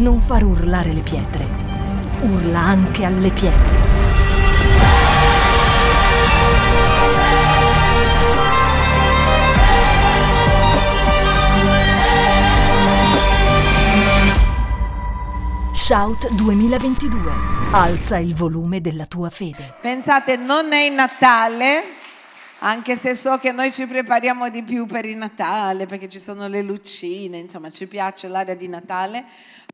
non far urlare le pietre. Urla anche alle pietre. Shout 2022. Alza il volume della tua fede. Pensate, non è Natale, anche se so che noi ci prepariamo di più per il Natale, perché ci sono le lucine, insomma ci piace l'area di Natale,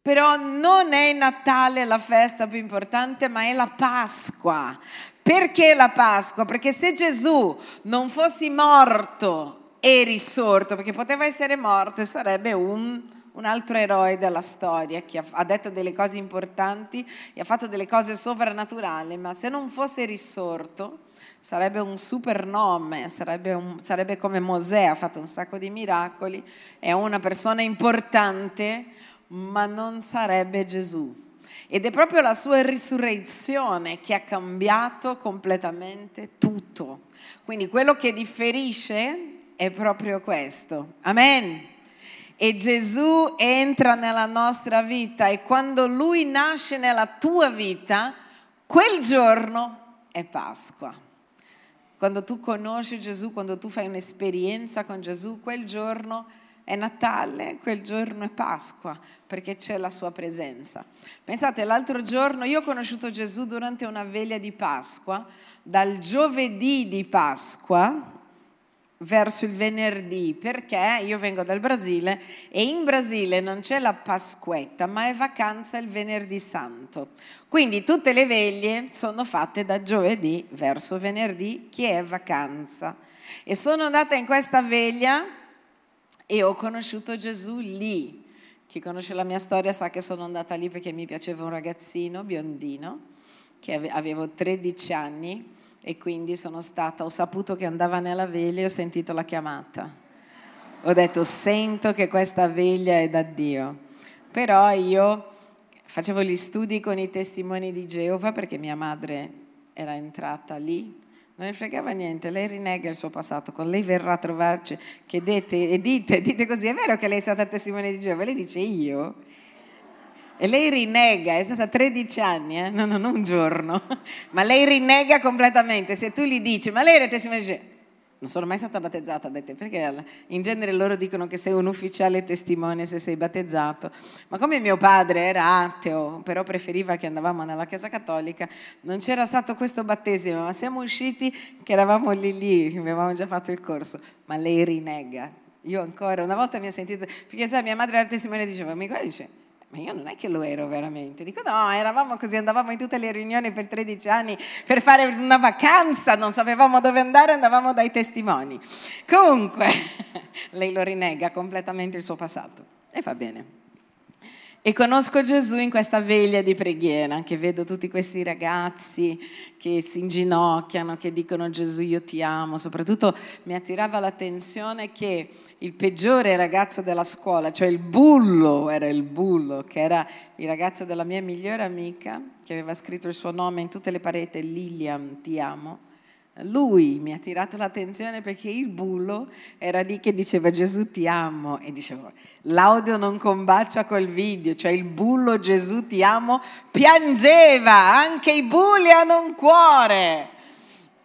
però non è Natale la festa più importante, ma è la Pasqua. Perché la Pasqua? Perché se Gesù non fosse morto e risorto, perché poteva essere morto e sarebbe un, un altro eroe della storia che ha detto delle cose importanti e ha fatto delle cose sovrannaturali, ma se non fosse risorto sarebbe un super nome, sarebbe, un, sarebbe come Mosè, ha fatto un sacco di miracoli, è una persona importante, ma non sarebbe Gesù. Ed è proprio la sua risurrezione che ha cambiato completamente tutto. Quindi quello che differisce è proprio questo. Amen. E Gesù entra nella nostra vita e quando lui nasce nella tua vita, quel giorno è Pasqua. Quando tu conosci Gesù, quando tu fai un'esperienza con Gesù, quel giorno è è Natale, quel giorno è Pasqua, perché c'è la sua presenza. Pensate, l'altro giorno io ho conosciuto Gesù durante una veglia di Pasqua, dal giovedì di Pasqua verso il venerdì, perché io vengo dal Brasile e in Brasile non c'è la Pasquetta, ma è vacanza il venerdì santo. Quindi tutte le veglie sono fatte da giovedì verso venerdì, che è vacanza. E sono andata in questa veglia e ho conosciuto Gesù lì. Chi conosce la mia storia sa che sono andata lì perché mi piaceva un ragazzino biondino, che avevo 13 anni e quindi sono stata, ho saputo che andava nella veglia e ho sentito la chiamata. Ho detto, sento che questa veglia è da Dio. Però io facevo gli studi con i testimoni di Geova perché mia madre era entrata lì non ne fregava niente, lei rinnega il suo passato, con lei verrà a trovarci, chiedete e dite, dite così, è vero che lei è stata testimone di Geova? Lei dice io? E lei rinnega, è stata 13 anni, eh? no, no, non un giorno, ma lei rinnega completamente. Se tu gli dici, ma lei era testimone di Geova? Non sono mai stata battezzata, dette, perché in genere loro dicono che sei un ufficiale testimone se sei battezzato. Ma come mio padre era ateo, però preferiva che andavamo nella Chiesa Cattolica, non c'era stato questo battesimo, ma siamo usciti che eravamo lì lì, avevamo già fatto il corso. Ma lei rinega. Io ancora, una volta mi ha sentito, perché sai, mia madre era testimone e diceva, mi guarda dice, ma io non è che lo ero veramente. Dico no, eravamo così, andavamo in tutte le riunioni per 13 anni per fare una vacanza, non sapevamo dove andare, andavamo dai testimoni. Comunque, lei lo rinnega completamente il suo passato e fa bene. E conosco Gesù in questa veglia di preghiera, che vedo tutti questi ragazzi che si inginocchiano, che dicono Gesù io ti amo. Soprattutto mi attirava l'attenzione che il peggiore ragazzo della scuola, cioè il bullo, era il bullo, che era il ragazzo della mia migliore amica, che aveva scritto il suo nome in tutte le pareti, Lilian, ti amo. Lui mi ha tirato l'attenzione perché il bullo era lì che diceva Gesù ti amo. E dicevo l'audio non combacia col video, cioè il bullo Gesù ti amo piangeva, anche i bulli hanno un cuore.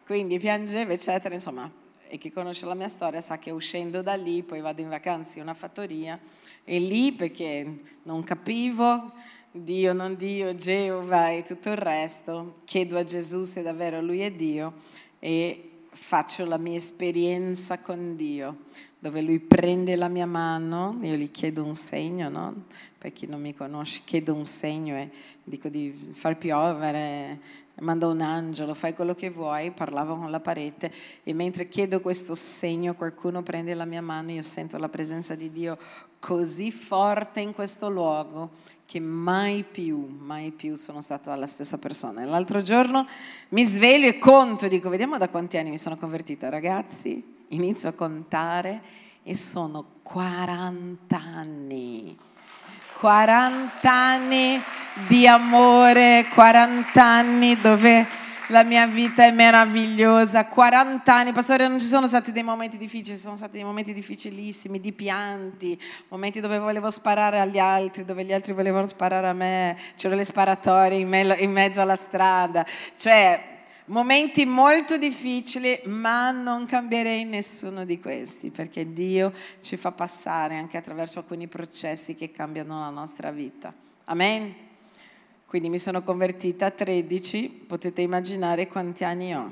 Quindi piangeva eccetera, insomma, e chi conosce la mia storia sa che uscendo da lì poi vado in vacanza in una fattoria e lì perché non capivo Dio, non Dio, Geova e tutto il resto, chiedo a Gesù se davvero lui è Dio e faccio la mia esperienza con Dio, dove lui prende la mia mano, io gli chiedo un segno, no? per chi non mi conosce, chiedo un segno e dico di far piovere, mando un angelo, fai quello che vuoi, parlavo con la parete e mentre chiedo questo segno qualcuno prende la mia mano, io sento la presenza di Dio così forte in questo luogo che mai più, mai più sono stata la stessa persona. L'altro giorno mi sveglio e conto, dico, vediamo da quanti anni mi sono convertita. Ragazzi, inizio a contare e sono 40 anni. 40 anni di amore, 40 anni dove la mia vita è meravigliosa. 40 anni, pastore, non ci sono stati dei momenti difficili, ci sono stati dei momenti difficilissimi, di pianti, momenti dove volevo sparare agli altri, dove gli altri volevano sparare a me, c'erano le sparatorie in, me- in mezzo alla strada. Cioè, momenti molto difficili, ma non cambierei nessuno di questi, perché Dio ci fa passare anche attraverso alcuni processi che cambiano la nostra vita. Amen. Quindi mi sono convertita a 13, potete immaginare quanti anni ho.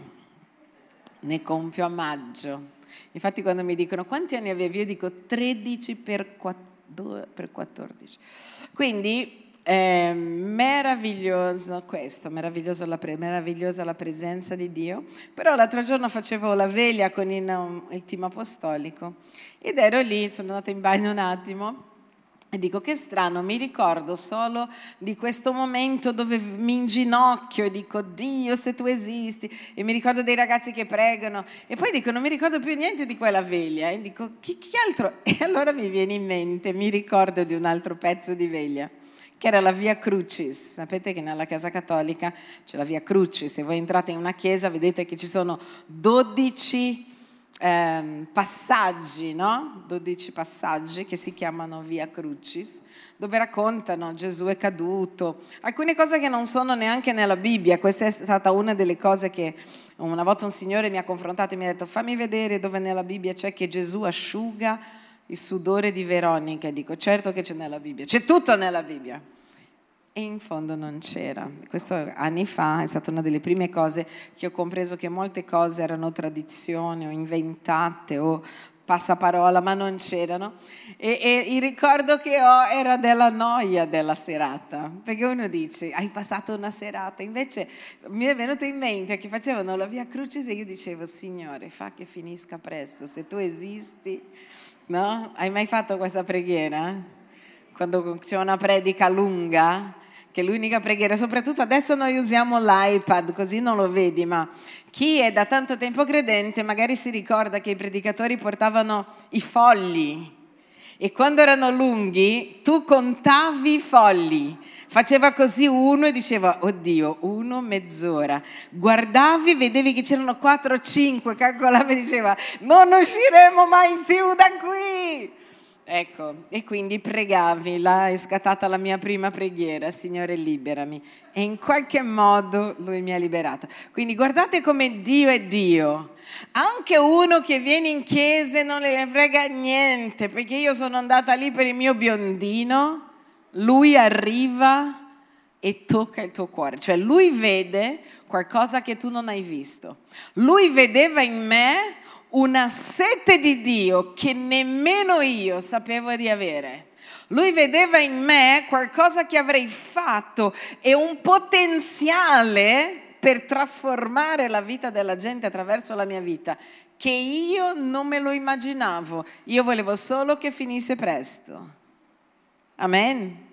Ne compio a maggio. Infatti quando mi dicono quanti anni avevi, io dico 13 per 14. Quindi è meraviglioso questo, meraviglioso la meravigliosa la presenza di Dio. Però l'altro giorno facevo la veglia con il, il team apostolico ed ero lì, sono andata in bagno un attimo e dico che strano, mi ricordo solo di questo momento dove mi inginocchio e dico Dio se tu esisti e mi ricordo dei ragazzi che pregano e poi dico non mi ricordo più niente di quella veglia e dico chi, chi altro? E allora mi viene in mente, mi ricordo di un altro pezzo di veglia che era la Via Crucis. Sapete che nella Chiesa Cattolica c'è la Via Crucis, se voi entrate in una chiesa vedete che ci sono 12 ehm, passaggi, no? 12 passaggi che si chiamano Via Crucis, dove raccontano Gesù è caduto, alcune cose che non sono neanche nella Bibbia, questa è stata una delle cose che una volta un signore mi ha confrontato e mi ha detto fammi vedere dove nella Bibbia c'è che Gesù asciuga il sudore di Veronica. Dico, certo che c'è nella Bibbia, c'è tutto nella Bibbia. E in fondo non c'era. Questo anni fa è stata una delle prime cose che ho compreso che molte cose erano tradizioni o inventate o passaparola, ma non c'erano. E, e, il ricordo che ho era della noia della serata, perché uno dice, hai passato una serata, invece mi è venuto in mente che facevano la via Crucis e io dicevo, Signore, fa che finisca presto, se tu esisti No? Hai mai fatto questa preghiera? Quando c'è una predica lunga, che l'unica preghiera, soprattutto adesso noi usiamo l'iPad, così non lo vedi, ma chi è da tanto tempo credente magari si ricorda che i predicatori portavano i fogli e quando erano lunghi tu contavi i fogli Faceva così uno e diceva, oddio, uno mezz'ora. Guardavi, vedevi che c'erano quattro o cinque, calcolavi e diceva, non usciremo mai più da qui. Ecco, e quindi pregavi, là è scattata la mia prima preghiera, Signore liberami. E in qualche modo Lui mi ha liberato. Quindi guardate come Dio è Dio. Anche uno che viene in chiesa e non le frega niente, perché io sono andata lì per il mio biondino, lui arriva e tocca il tuo cuore, cioè lui vede qualcosa che tu non hai visto. Lui vedeva in me una sete di Dio che nemmeno io sapevo di avere. Lui vedeva in me qualcosa che avrei fatto e un potenziale per trasformare la vita della gente attraverso la mia vita che io non me lo immaginavo. Io volevo solo che finisse presto. Amen.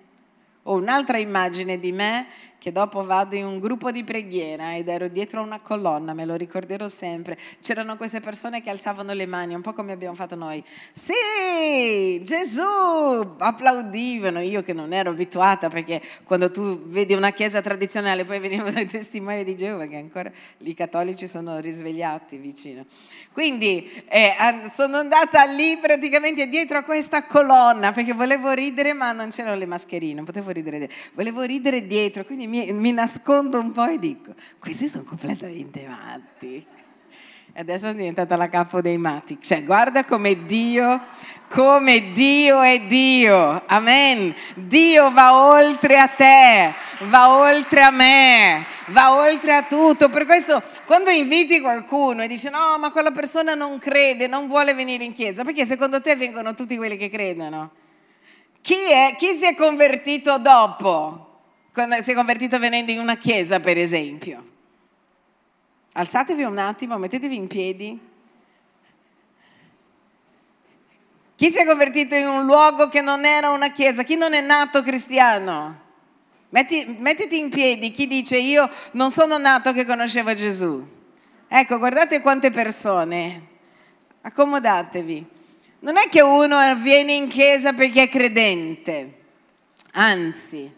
Ho un'altra immagine di me che dopo vado in un gruppo di preghiera ed ero dietro una colonna, me lo ricorderò sempre. C'erano queste persone che alzavano le mani, un po' come abbiamo fatto noi. Sì, Gesù! Applaudivano, io che non ero abituata perché quando tu vedi una chiesa tradizionale poi venivano dai testimoni di Geova che ancora i cattolici sono risvegliati vicino. Quindi eh, sono andata lì praticamente dietro a questa colonna perché volevo ridere ma non c'erano le mascherine, non potevo ridere. Volevo ridere dietro, quindi mi, mi nascondo un po' e dico, questi sono completamente matti. Adesso sono diventata la capo dei matti. Cioè, guarda come Dio, come Dio è Dio. Amen. Dio va oltre a te, va oltre a me, va oltre a tutto. Per questo, quando inviti qualcuno e dici no, ma quella persona non crede, non vuole venire in chiesa, perché secondo te vengono tutti quelli che credono? Chi, è, chi si è convertito dopo? Quando si è convertito venendo in una chiesa, per esempio. Alzatevi un attimo, mettetevi in piedi. Chi si è convertito in un luogo che non era una chiesa? Chi non è nato cristiano? Metti, mettiti in piedi chi dice io non sono nato che conoscevo Gesù. Ecco, guardate quante persone. Accomodatevi. Non è che uno viene in chiesa perché è credente, anzi,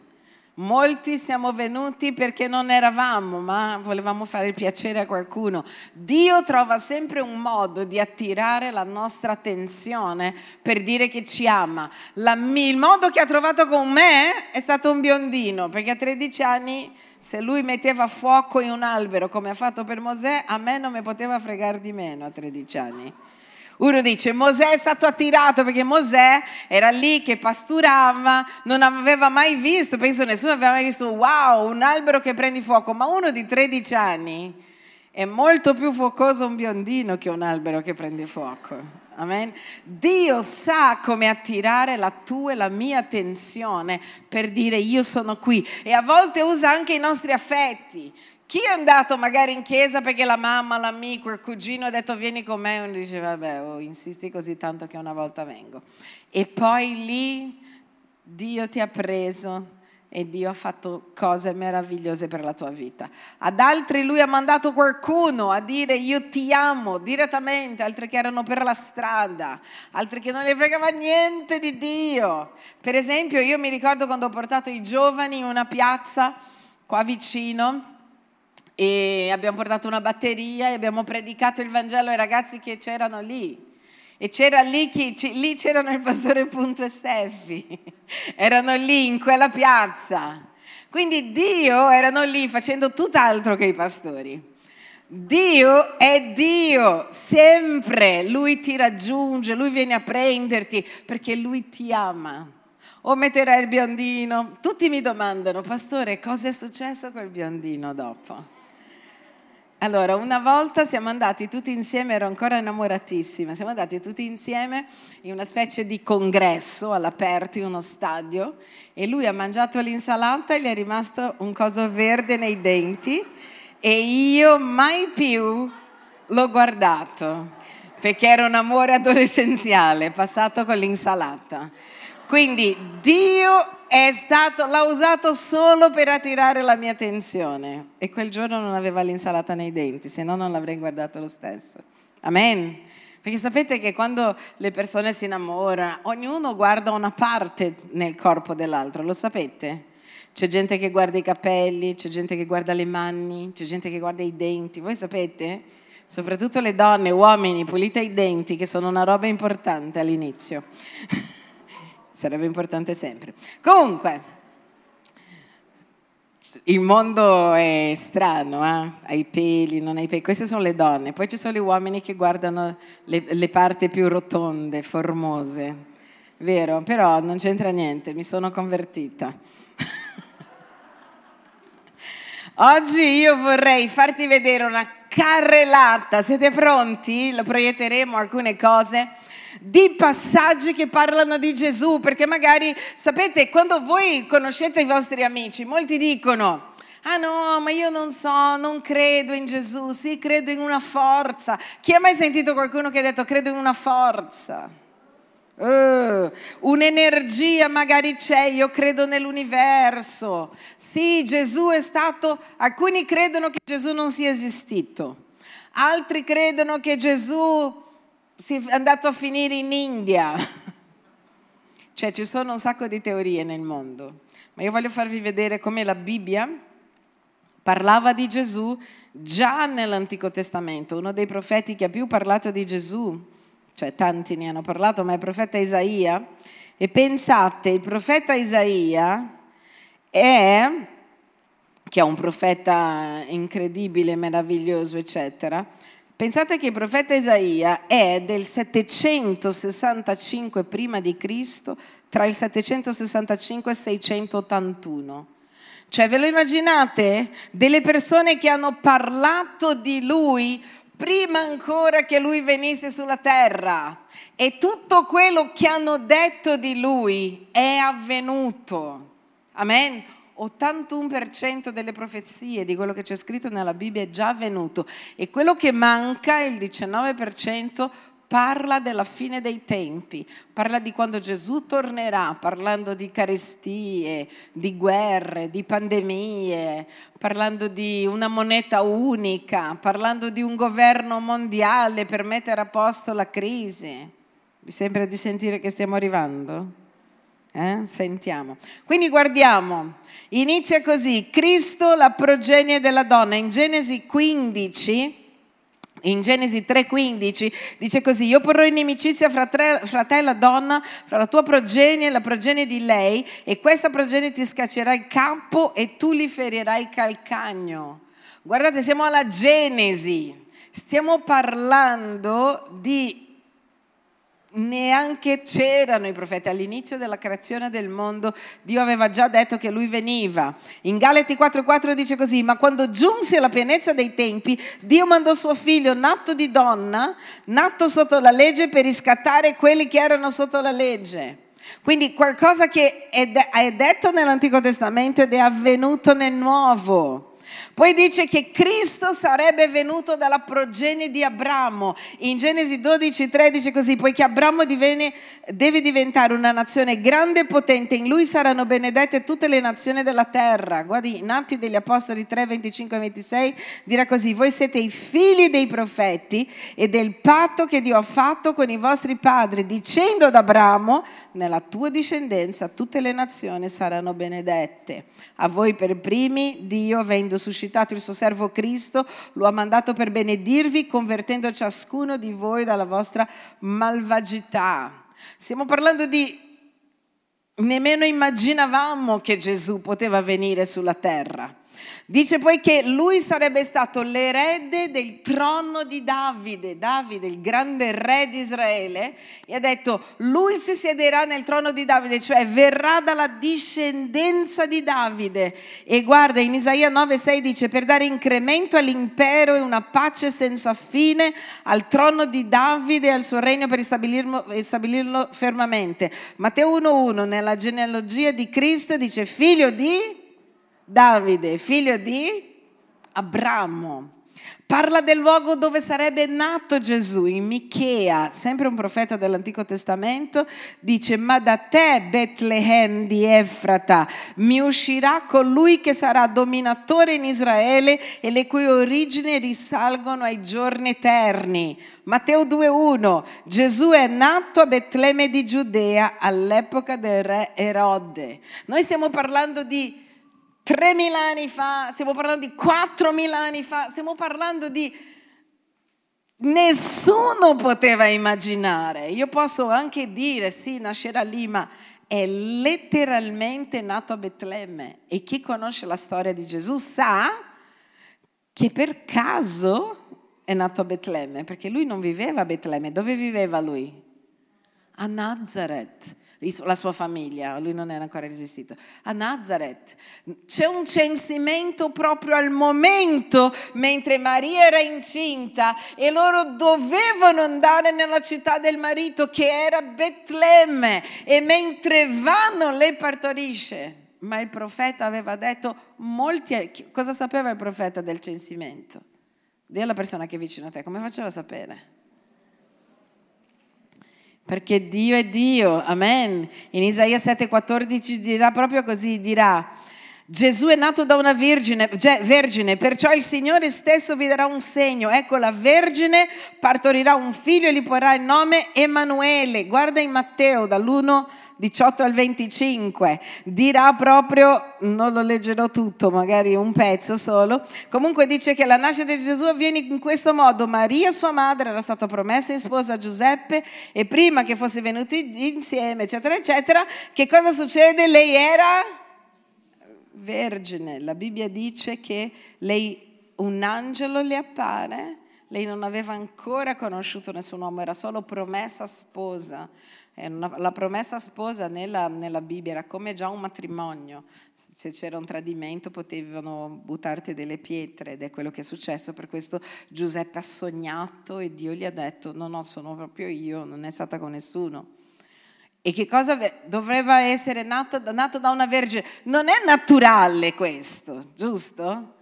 Molti siamo venuti perché non eravamo, ma volevamo fare il piacere a qualcuno. Dio trova sempre un modo di attirare la nostra attenzione per dire che ci ama. La, il modo che ha trovato con me è stato un biondino, perché a 13 anni se lui metteva fuoco in un albero come ha fatto per Mosè, a me non mi poteva fregare di meno a 13 anni. Uno dice Mosè è stato attirato perché Mosè era lì che pasturava, non aveva mai visto, penso nessuno aveva mai visto, wow, un albero che prende fuoco, ma uno di 13 anni è molto più focoso un biondino che un albero che prende fuoco. Amen. Dio sa come attirare la tua e la mia attenzione per dire io sono qui e a volte usa anche i nostri affetti. Chi è andato magari in chiesa perché la mamma, l'amico, il cugino ha detto vieni con me e uno dice vabbè, oh, insisti così tanto che una volta vengo. E poi lì Dio ti ha preso e Dio ha fatto cose meravigliose per la tua vita. Ad altri lui ha mandato qualcuno a dire io ti amo direttamente, altri che erano per la strada, altri che non gli fregava niente di Dio. Per esempio io mi ricordo quando ho portato i giovani in una piazza qua vicino e abbiamo portato una batteria e abbiamo predicato il Vangelo ai ragazzi che c'erano lì. E c'era lì, chi, lì c'erano il pastore Punto e Steffi, erano lì in quella piazza. Quindi Dio erano lì facendo tutt'altro che i pastori. Dio è Dio, sempre, Lui ti raggiunge, Lui viene a prenderti perché Lui ti ama. O metterai il biondino. Tutti mi domandano, pastore, cosa è successo col biondino dopo? Allora, una volta siamo andati tutti insieme, ero ancora innamoratissima, siamo andati tutti insieme in una specie di congresso all'aperto in uno stadio e lui ha mangiato l'insalata e gli è rimasto un coso verde nei denti e io mai più l'ho guardato perché era un amore adolescenziale passato con l'insalata. Quindi Dio stato, l'ha usato solo per attirare la mia attenzione e quel giorno non aveva l'insalata nei denti, se no non l'avrei guardato lo stesso. Amen. Perché sapete che quando le persone si innamorano, ognuno guarda una parte nel corpo dell'altro, lo sapete? C'è gente che guarda i capelli, c'è gente che guarda le mani, c'è gente che guarda i denti, voi sapete? Soprattutto le donne, uomini, pulite i denti, che sono una roba importante all'inizio. sarebbe importante sempre. Comunque, il mondo è strano, eh? hai peli, non hai peli, queste sono le donne, poi ci sono gli uomini che guardano le, le parti più rotonde, formose, vero? Però non c'entra niente, mi sono convertita. Oggi io vorrei farti vedere una carrellata, siete pronti? Lo proietteremo alcune cose di passaggi che parlano di Gesù, perché magari, sapete, quando voi conoscete i vostri amici, molti dicono, Ah no, ma io non so, non credo in Gesù, sì, credo in una forza. Chi ha mai sentito qualcuno che ha detto credo in una forza? Uh, un'energia magari c'è, io credo nell'universo. Sì, Gesù è stato, alcuni credono che Gesù non sia esistito, altri credono che Gesù è andato a finire in India. Cioè ci sono un sacco di teorie nel mondo, ma io voglio farvi vedere come la Bibbia parlava di Gesù già nell'Antico Testamento. Uno dei profeti che ha più parlato di Gesù, cioè tanti ne hanno parlato, ma è il profeta Isaia. E pensate, il profeta Isaia è, che è un profeta incredibile, meraviglioso, eccetera, Pensate che il profeta Isaia è del 765 prima di Cristo, tra il 765 e il 681. Cioè, ve lo immaginate? Delle persone che hanno parlato di lui prima ancora che lui venisse sulla terra. E tutto quello che hanno detto di lui è avvenuto. Amen 81% delle profezie di quello che c'è scritto nella Bibbia è già avvenuto e quello che manca, il 19%, parla della fine dei tempi, parla di quando Gesù tornerà, parlando di carestie, di guerre, di pandemie, parlando di una moneta unica, parlando di un governo mondiale per mettere a posto la crisi. Vi sembra di sentire che stiamo arrivando? Eh? Sentiamo. Quindi guardiamo, inizia così, Cristo la progenie della donna, in Genesi 15 in Genesi 3:15 dice così, io porrò inimicizia fra, tre, fra, te e la donna, fra la tua progenie e la progenie di lei, e questa progenie ti scaccerà il capo e tu li ferirai il calcagno. Guardate, siamo alla Genesi, stiamo parlando di neanche c'erano i profeti. All'inizio della creazione del mondo Dio aveva già detto che lui veniva. In Galati 4:4 dice così ma quando giunse alla pienezza dei tempi Dio mandò suo figlio nato di donna nato sotto la legge per riscattare quelli che erano sotto la legge. Quindi qualcosa che è, detto nell'Antico Testamento ed è avvenuto nel Nuovo poi dice che Cristo sarebbe venuto dalla progenie di Abramo. In Genesi 12, 13 così, poiché Abramo divenne, deve diventare una nazione grande e potente, in lui saranno benedette tutte le nazioni della terra. Guardi, in Atti degli Apostoli 3, 25 e 26 dirà così, voi siete i figli dei profeti e del patto che Dio ha fatto con i vostri padri, dicendo ad Abramo, nella tua discendenza tutte le nazioni saranno benedette. A voi per primi Dio, avendo suscitato suscitato il suo servo Cristo, lo ha mandato per benedirvi, convertendo ciascuno di voi dalla vostra malvagità. Stiamo parlando di... Nemmeno immaginavamo che Gesù poteva venire sulla terra. Dice poi che lui sarebbe stato l'erede del trono di Davide, Davide il grande re di Israele, e ha detto lui si siederà nel trono di Davide, cioè verrà dalla discendenza di Davide. E guarda, in Isaia 9,6 dice per dare incremento all'impero e una pace senza fine al trono di Davide e al suo regno per stabilirlo, stabilirlo fermamente. Matteo 1,1 nella genealogia di Cristo dice figlio di Davide, figlio di Abramo. Parla del luogo dove sarebbe nato Gesù, in Michea, sempre un profeta dell'Antico Testamento, dice, ma da te, Betlemme di Efrata, mi uscirà colui che sarà dominatore in Israele e le cui origini risalgono ai giorni eterni. Matteo 2.1, Gesù è nato a Betlemme di Giudea all'epoca del re Erode. Noi stiamo parlando di 3.000 anni fa, stiamo parlando di 4.000 anni fa, stiamo parlando di... Nessuno poteva immaginare. Io posso anche dire, sì, nascerà lì, ma è letteralmente nato a Betlemme. E chi conosce la storia di Gesù sa che per caso è nato a Betlemme, perché lui non viveva a Betlemme. Dove viveva lui? A Nazareth la sua famiglia, lui non era ancora resistito, a Nazareth. C'è un censimento proprio al momento mentre Maria era incinta e loro dovevano andare nella città del marito che era Betlemme e mentre vanno lei partorisce. Ma il profeta aveva detto molti... Cosa sapeva il profeta del censimento? Dì alla persona che è vicino a te, come faceva a sapere? Perché Dio è Dio, amen. In Isaia 7,14 dirà proprio così, dirà, Gesù è nato da una vergine, vergine, perciò il Signore stesso vi darà un segno. Ecco, la vergine partorirà un figlio e gli porrà il nome Emanuele. Guarda in Matteo dall'1 18 al 25, dirà proprio, non lo leggerò tutto, magari un pezzo solo, comunque dice che la nascita di Gesù avviene in questo modo, Maria sua madre era stata promessa in sposa a Giuseppe e prima che fosse venuti insieme, eccetera, eccetera, che cosa succede? Lei era vergine, la Bibbia dice che lei, un angelo le appare, lei non aveva ancora conosciuto nessun uomo, era solo promessa sposa la promessa sposa nella, nella, Bibbia era come già un matrimonio, se c'era un tradimento potevano buttarti delle pietre ed è quello che è successo, per questo Giuseppe ha sognato e Dio gli ha detto no no sono proprio io, non è stata con nessuno. E che cosa dovrebbe essere nato da una vergine? Non è naturale questo, giusto?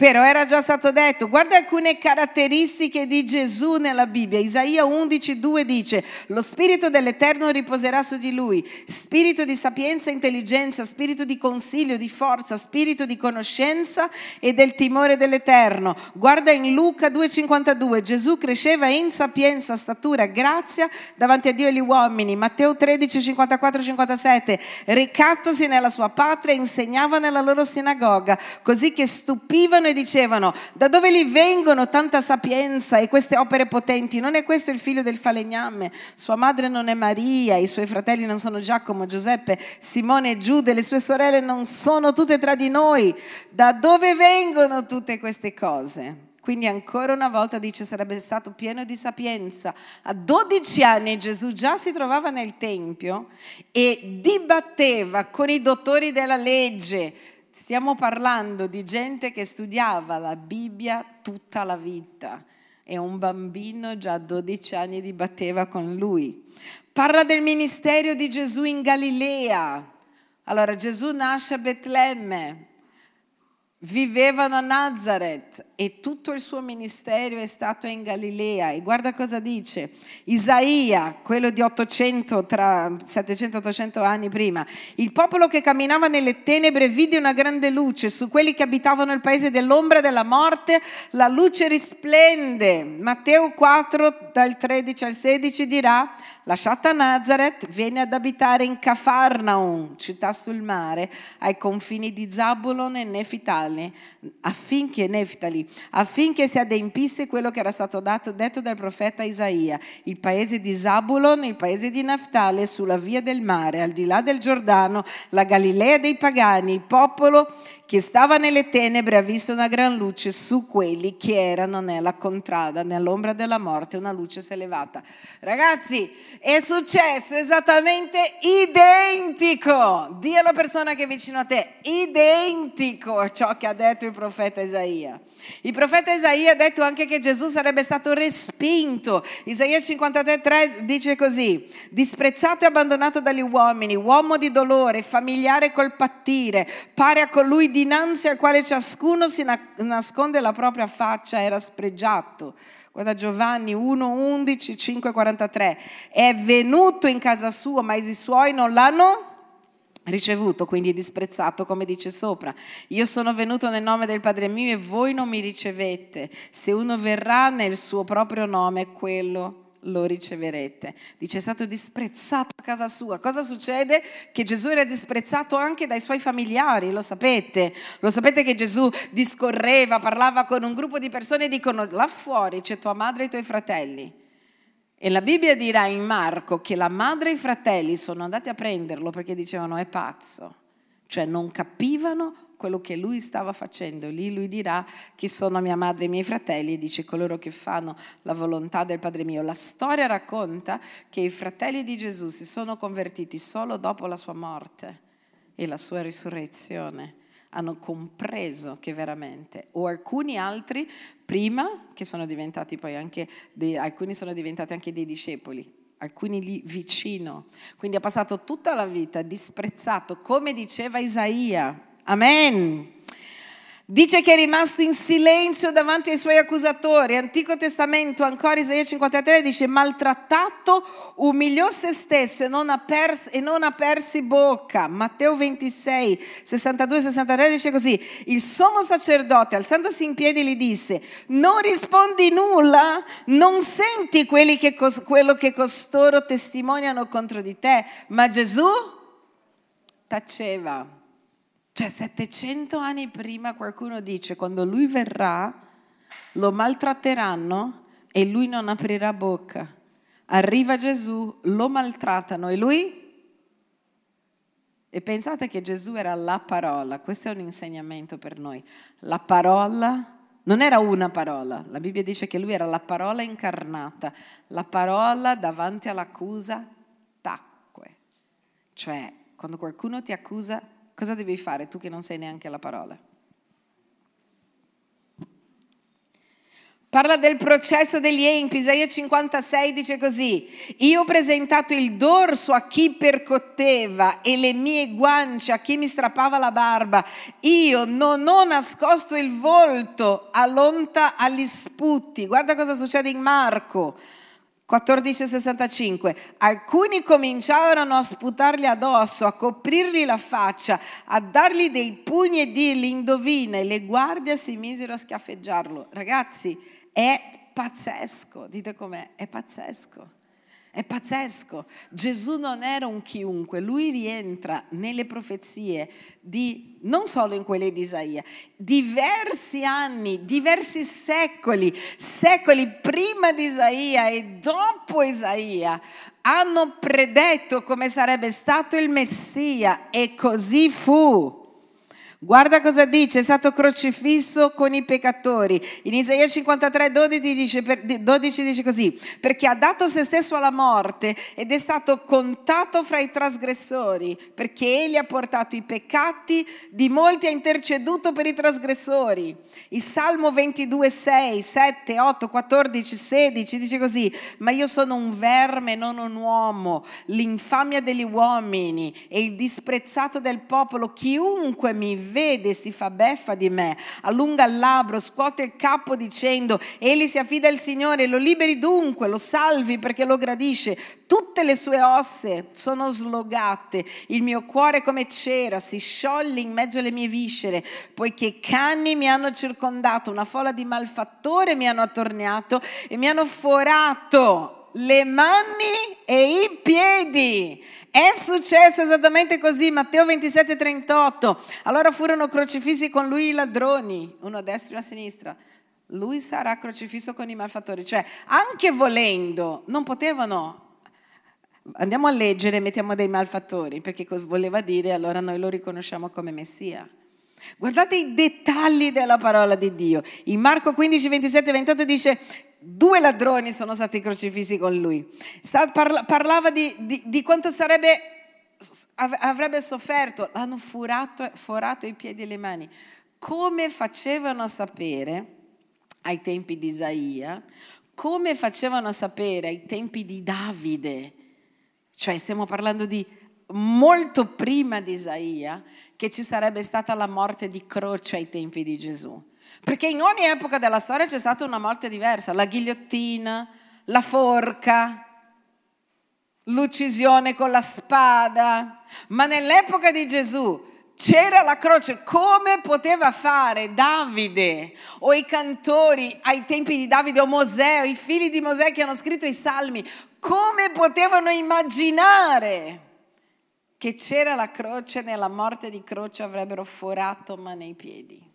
Però era già stato detto, guarda alcune caratteristiche di Gesù nella Bibbia. Isaia 11:2 dice, lo spirito dell'Eterno riposerà su di lui, spirito di sapienza e intelligenza, spirito di consiglio, di forza, spirito di conoscenza e del timore dell'Eterno. Guarda in Luca 2:52, Gesù cresceva in sapienza, statura, grazia davanti a Dio e agli uomini. Matteo 13:54-57, ricattosi nella sua patria, insegnava nella loro sinagoga, così che stupivano e dicevano, da dove gli vengono tanta sapienza e queste opere potenti? Non è questo il figlio del falegname? Sua madre non è Maria, i suoi fratelli non sono Giacomo, Giuseppe, Simone e Giude, le sue sorelle non sono tutte tra di noi. Da dove vengono tutte queste cose? Quindi ancora una volta dice sarebbe stato pieno di sapienza. A 12 anni Gesù già si trovava nel Tempio e dibatteva con i dottori della legge, Stiamo parlando di gente che studiava la Bibbia tutta la vita e un bambino già a 12 anni dibatteva con lui. Parla del ministero di Gesù in Galilea. Allora Gesù nasce a Betlemme, vivevano a Nazareth e tutto il suo ministero è stato in Galilea. E guarda cosa dice Isaia, quello di 800, tra 700-800 anni prima. Il popolo che camminava nelle tenebre vide una grande luce, su quelli che abitavano il paese dell'ombra della morte, la luce risplende. Matteo 4, dal 13 al 16 dirà, lasciata Nazareth, viene ad abitare in Cafarnaum, città sul mare, ai confini di Zabulon e Nefitali, affinché, Neftali, affinché si adempisse quello che era stato dato, detto dal profeta Isaia, il paese di Zabulon, il paese di Naftale, sulla via del mare, al di là del Giordano, la Galilea dei pagani, il popolo che stava nelle tenebre ha visto una gran luce su quelli che erano nella contrada, nell'ombra della morte, una luce si è levata. Ragazzi, è successo esattamente identico. Dì alla persona che è vicino a te, identico a ciò che ha detto il profeta Isaia. Il profeta Isaia ha detto anche che Gesù sarebbe stato respinto. Isaia 53,3 dice così: disprezzato e abbandonato dagli uomini, uomo di dolore, familiare col pattire, pare a colui dinanzi al quale ciascuno si nasconde la propria faccia, era spregiato. Guarda Giovanni 1, 11, 5, 43. È venuto in casa sua, ma i suoi non l'hanno ricevuto, quindi disprezzato, come dice sopra. Io sono venuto nel nome del Padre mio e voi non mi ricevete. Se uno verrà nel suo proprio nome, quello lo riceverete. Dice è stato disprezzato a casa sua. Cosa succede? Che Gesù era disprezzato anche dai suoi familiari, lo sapete? Lo sapete che Gesù discorreva, parlava con un gruppo di persone e dicono là fuori c'è tua madre e i tuoi fratelli. E la Bibbia dirà in Marco che la madre e i fratelli sono andati a prenderlo perché dicevano è pazzo, cioè non capivano quello che lui stava facendo. Lì lui dirà chi sono mia madre e i miei fratelli e dice coloro che fanno la volontà del Padre mio. La storia racconta che i fratelli di Gesù si sono convertiti solo dopo la sua morte e la sua risurrezione hanno compreso che veramente, o alcuni altri prima che sono diventati poi anche, dei, alcuni sono diventati anche dei discepoli, alcuni lì vicino. Quindi ha passato tutta la vita disprezzato, come diceva Isaia. Amen. Dice che è rimasto in silenzio davanti ai suoi accusatori. Antico Testamento, ancora Isaia 53, dice maltrattato, umiliò se stesso e non ha, persi, e non ha persi bocca. Matteo 26, 62-63 dice così, il sommo sacerdote alzandosi in piedi gli disse, non rispondi nulla, non senti che, quello che costoro testimoniano contro di te, ma Gesù taceva. Cioè 700 anni prima qualcuno dice quando lui verrà lo maltratteranno e lui non aprirà bocca. Arriva Gesù, lo maltrattano e lui? E pensate che Gesù era la parola, questo è un insegnamento per noi. La parola non era una parola, la Bibbia dice che lui era la parola incarnata, la parola davanti all'accusa tacque. Cioè, quando qualcuno ti accusa, Cosa devi fare tu che non sai neanche la parola? Parla del processo degli empi, Isaia 56 dice così, io ho presentato il dorso a chi percotteva e le mie guance a chi mi strappava la barba, io non ho nascosto il volto all'onta agli sputi, guarda cosa succede in Marco, 14,65. Alcuni cominciarono a sputargli addosso, a coprirgli la faccia, a dargli dei pugni e dirgli indovina e le guardie si misero a schiaffeggiarlo. Ragazzi, è pazzesco, dite com'è, è pazzesco. È pazzesco. Gesù non era un chiunque, lui rientra nelle profezie di, non solo in quelle di Isaia, diversi anni, diversi secoli, secoli prima di Isaia e dopo Isaia hanno predetto come sarebbe stato il Messia e così fu. Guarda cosa dice, è stato crocifisso con i peccatori. In Isaia 53, 12 dice, 12 dice così, perché ha dato se stesso alla morte ed è stato contato fra i trasgressori, perché egli ha portato i peccati di molti, ha interceduto per i trasgressori. Il Salmo 22, 6, 7, 8, 14, 16 dice così, ma io sono un verme, non un uomo, l'infamia degli uomini e il disprezzato del popolo, chiunque mi vede si fa beffa di me, allunga il labbro, scuote il capo dicendo, egli si affida al Signore, lo liberi dunque, lo salvi perché lo gradisce. Tutte le sue osse sono slogate, il mio cuore come cera si scioglie in mezzo alle mie viscere, poiché cani mi hanno circondato, una folla di malfattori mi hanno attorniato e mi hanno forato le mani e i piedi. È successo esattamente così, Matteo 27, 38. Allora furono crocifissi con lui i ladroni, uno a destra e uno a sinistra. Lui sarà crocifisso con i malfattori, cioè anche volendo non potevano Andiamo a leggere e mettiamo dei malfattori, perché voleva dire allora noi lo riconosciamo come Messia. Guardate i dettagli della parola di Dio. In Marco 15, 27, 28 dice due ladroni sono stati crocifissi con lui. parlava di, di, di quanto sarebbe, avrebbe sofferto, l'hanno furato, forato i piedi e le mani. Come facevano a sapere ai tempi di Isaia, come facevano a sapere ai tempi di Davide, cioè stiamo parlando di molto prima di Isaia, che ci sarebbe stata la morte di croce ai tempi di Gesù. Perché in ogni epoca della storia c'è stata una morte diversa, la ghigliottina, la forca, l'uccisione con la spada, ma nell'epoca di Gesù c'era la croce, come poteva fare Davide o i cantori ai tempi di Davide o Mosè o i figli di Mosè che hanno scritto i salmi, come potevano immaginare che c'era la croce, nella morte di croce avrebbero forato mano e piedi?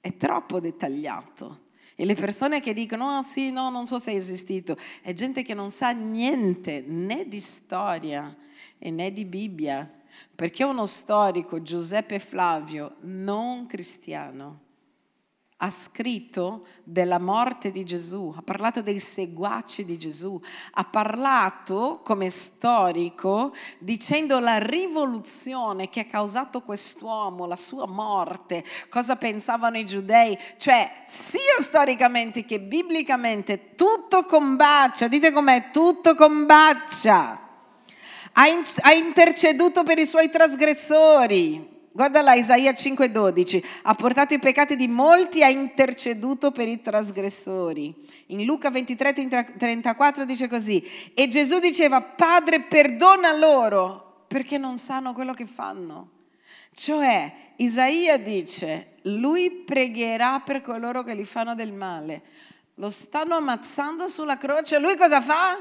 È troppo dettagliato. E le persone che dicono, oh sì, no, non so se è esistito, è gente che non sa niente né di storia né di Bibbia, perché uno storico, Giuseppe Flavio, non cristiano, ha scritto della morte di Gesù, ha parlato dei seguaci di Gesù, ha parlato come storico dicendo la rivoluzione che ha causato quest'uomo, la sua morte, cosa pensavano i giudei, cioè sia storicamente che biblicamente tutto combacia, dite com'è, tutto combacia. Ha, in, ha interceduto per i suoi trasgressori, Guarda là, Isaia 5:12, ha portato i peccati di molti, ha interceduto per i trasgressori. In Luca 23:34 dice così, e Gesù diceva, Padre perdona loro perché non sanno quello che fanno. Cioè, Isaia dice, lui pregherà per coloro che gli fanno del male. Lo stanno ammazzando sulla croce, lui cosa fa?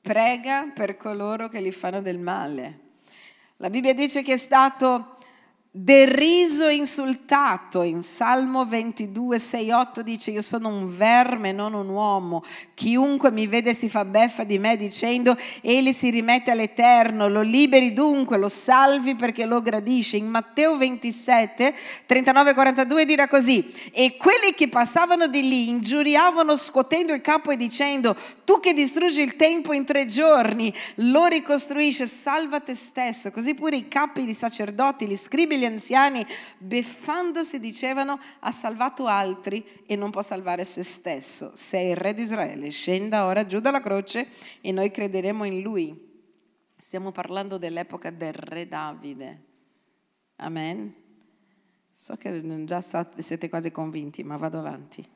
Prega per coloro che gli fanno del male. La Bibbia dice che è stato deriso e insultato. In Salmo 22, 6, 8 dice io sono un verme, non un uomo. Chiunque mi vede si fa beffa di me dicendo egli si rimette all'Eterno, lo liberi dunque, lo salvi perché lo gradisce. In Matteo 27, 39, 42 dirà così e quelli che passavano di lì ingiuriavano scuotendo il capo e dicendo tu che distruggi il tempo in tre giorni, lo ricostruisce, salva te stesso. Così pure i capi di sacerdoti, gli scribi, gli anziani, beffandosi, dicevano, ha salvato altri e non può salvare se stesso. Sei il re di Israele, scenda ora giù dalla croce e noi crederemo in lui. Stiamo parlando dell'epoca del re Davide. Amen. So che già state, siete quasi convinti, ma vado avanti.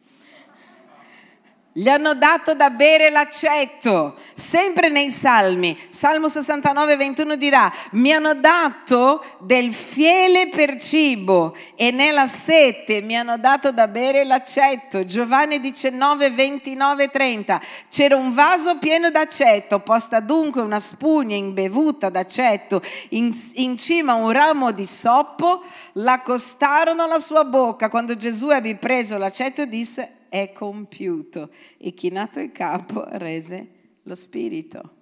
Gli hanno dato da bere l'aceto, sempre nei salmi. Salmo 69, 21 dirà, mi hanno dato del fiele per cibo e nella sete mi hanno dato da bere l'aceto. Giovanni 19, 29, 30. C'era un vaso pieno d'aceto, posta dunque una spugna imbevuta d'aceto in, in cima un ramo di soppo, l'accostarono alla sua bocca. Quando Gesù ebbe preso l'aceto disse, è compiuto e chinato il capo rese lo spirito.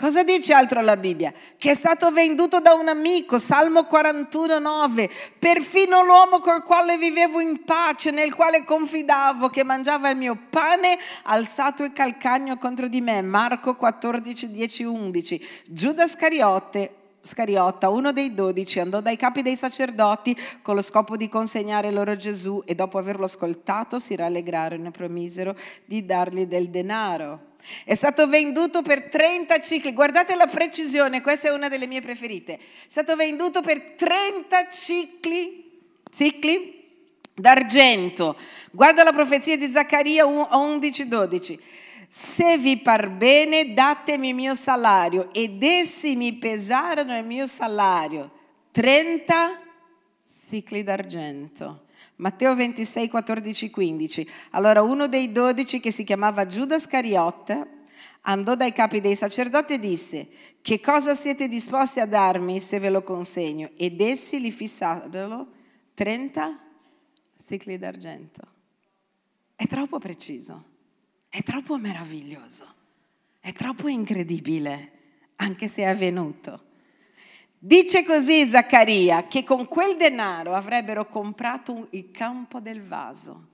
Cosa dice altro la Bibbia? Che è stato venduto da un amico, Salmo 41, 9. Perfino l'uomo col quale vivevo in pace, nel quale confidavo, che mangiava il mio pane, ha alzato il calcagno contro di me. Marco 14, 10, 11. Giuda Scariotte, Scariotta, uno dei dodici, andò dai capi dei sacerdoti con lo scopo di consegnare loro Gesù e dopo averlo ascoltato si rallegrarono e promisero di dargli del denaro. È stato venduto per 30 cicli, guardate la precisione, questa è una delle mie preferite. È stato venduto per 30 cicli, cicli d'argento. Guarda la profezia di Zaccaria 11-12 se vi par bene datemi il mio salario ed essi mi pesarono il mio salario 30 sicli d'argento. Matteo 26, 14, 15. Allora uno dei dodici che si chiamava Giuda Scariot andò dai capi dei sacerdoti e disse, che cosa siete disposti a darmi se ve lo consegno? Ed essi li fissarono 30 sicli d'argento. È troppo preciso. È troppo meraviglioso, è troppo incredibile, anche se è avvenuto. Dice così Zaccaria che con quel denaro avrebbero comprato il campo del vaso.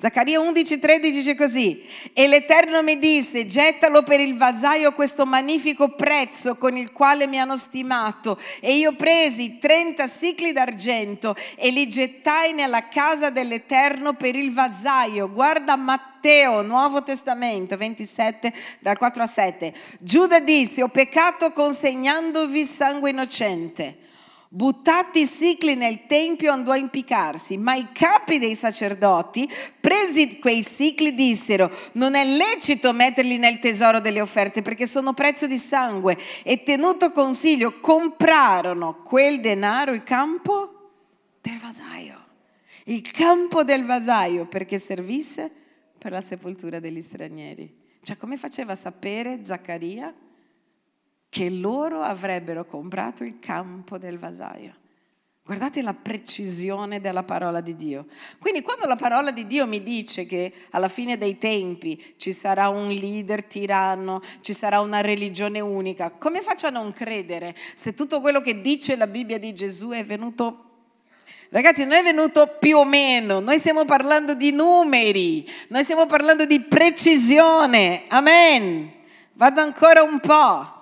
Zaccaria 11:13 dice così, e l'Eterno mi disse, gettalo per il vasaio questo magnifico prezzo con il quale mi hanno stimato. E io presi 30 sicli d'argento e li gettai nella casa dell'Eterno per il vasaio. Guarda Matteo, Nuovo Testamento 27 dal 4 a 7. Giuda disse, ho peccato consegnandovi sangue innocente. Buttati i sicli nel tempio andò a impiccarsi, ma i capi dei sacerdoti, presi quei sicli, dissero, non è lecito metterli nel tesoro delle offerte perché sono prezzo di sangue. E tenuto consiglio, comprarono quel denaro, il campo del vasaio. Il campo del vasaio perché servisse per la sepoltura degli stranieri. Cioè come faceva a sapere Zaccaria? Che loro avrebbero comprato il campo del vasaio. Guardate la precisione della parola di Dio. Quindi quando la parola di Dio mi dice che alla fine dei tempi ci sarà un leader tiranno, ci sarà una religione unica, come faccio a non credere se tutto quello che dice la Bibbia di Gesù è venuto Ragazzi, non è venuto più o meno, noi stiamo parlando di numeri, noi stiamo parlando di precisione. Amen. Vado ancora un po'.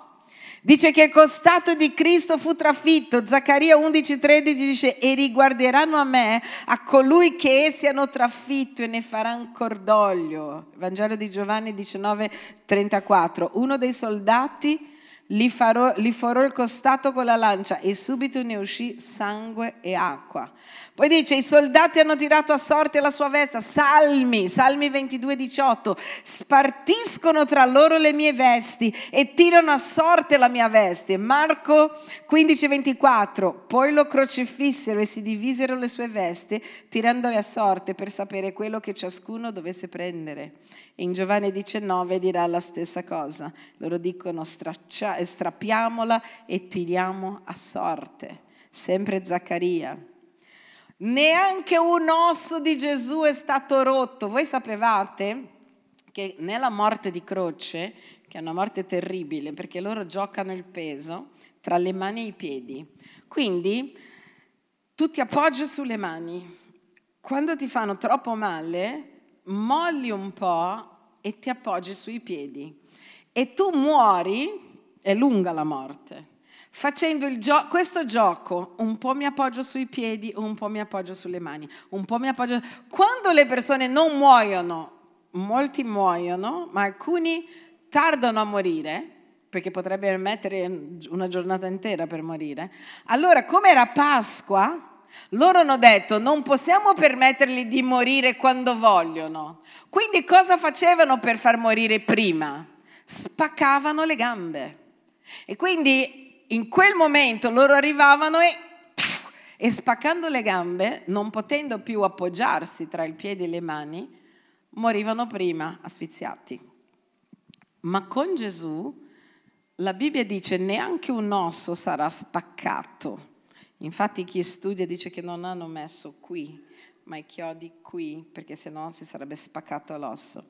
Dice che il costato di Cristo fu trafitto. Zaccaria 11:13 dice e riguarderanno a me, a colui che essi hanno trafitto e ne faranno cordoglio. Vangelo di Giovanni 19:34. Uno dei soldati gli, farò, gli forò il costato con la lancia e subito ne uscì sangue e acqua. Poi dice, i soldati hanno tirato a sorte la sua veste, salmi, salmi 22, 18, spartiscono tra loro le mie vesti e tirano a sorte la mia veste. Marco 15, 24, poi lo crocifissero e si divisero le sue vesti, tirandole a sorte per sapere quello che ciascuno dovesse prendere. In Giovanni 19 dirà la stessa cosa. Loro dicono straccia, strappiamola e tiriamo a sorte. Sempre Zaccaria. Neanche un osso di Gesù è stato rotto. Voi sapevate che nella morte di croce, che è una morte terribile perché loro giocano il peso tra le mani e i piedi. Quindi tu ti appoggi sulle mani. Quando ti fanno troppo male, molli un po' e ti appoggi sui piedi. E tu muori, è lunga la morte. facendo gio- questo gioco, un po' mi appoggio sui piedi, un po' mi appoggio sulle mani, un po' mi appoggio... Quando le persone non muoiono, molti muoiono, ma alcuni tardano a morire, perché potrebbe mettere una giornata intera per morire. Allora, come era Pasqua, loro hanno detto non possiamo permettergli di morire quando vogliono. Quindi cosa facevano per far morire prima? Spaccavano le gambe. E quindi in quel momento loro arrivavano e, e spaccando le gambe, non potendo più appoggiarsi tra il piede e le mani, morivano prima asfissiati. Ma con Gesù la Bibbia dice neanche un osso sarà spaccato. Infatti chi studia dice che non hanno messo qui, ma i chiodi qui, perché sennò si sarebbe spaccato l'osso.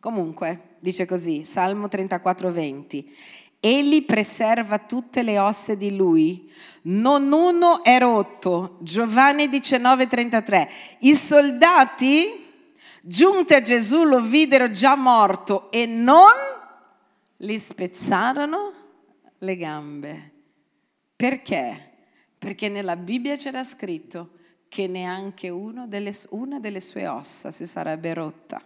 Comunque, dice così, Salmo 34, 20. Egli preserva tutte le ossa di lui, non uno è rotto. Giovanni 19:33. I soldati giunti a Gesù lo videro già morto e non gli spezzarono le gambe. Perché? Perché nella Bibbia c'era scritto che neanche delle, una delle sue ossa si sarebbe rotta.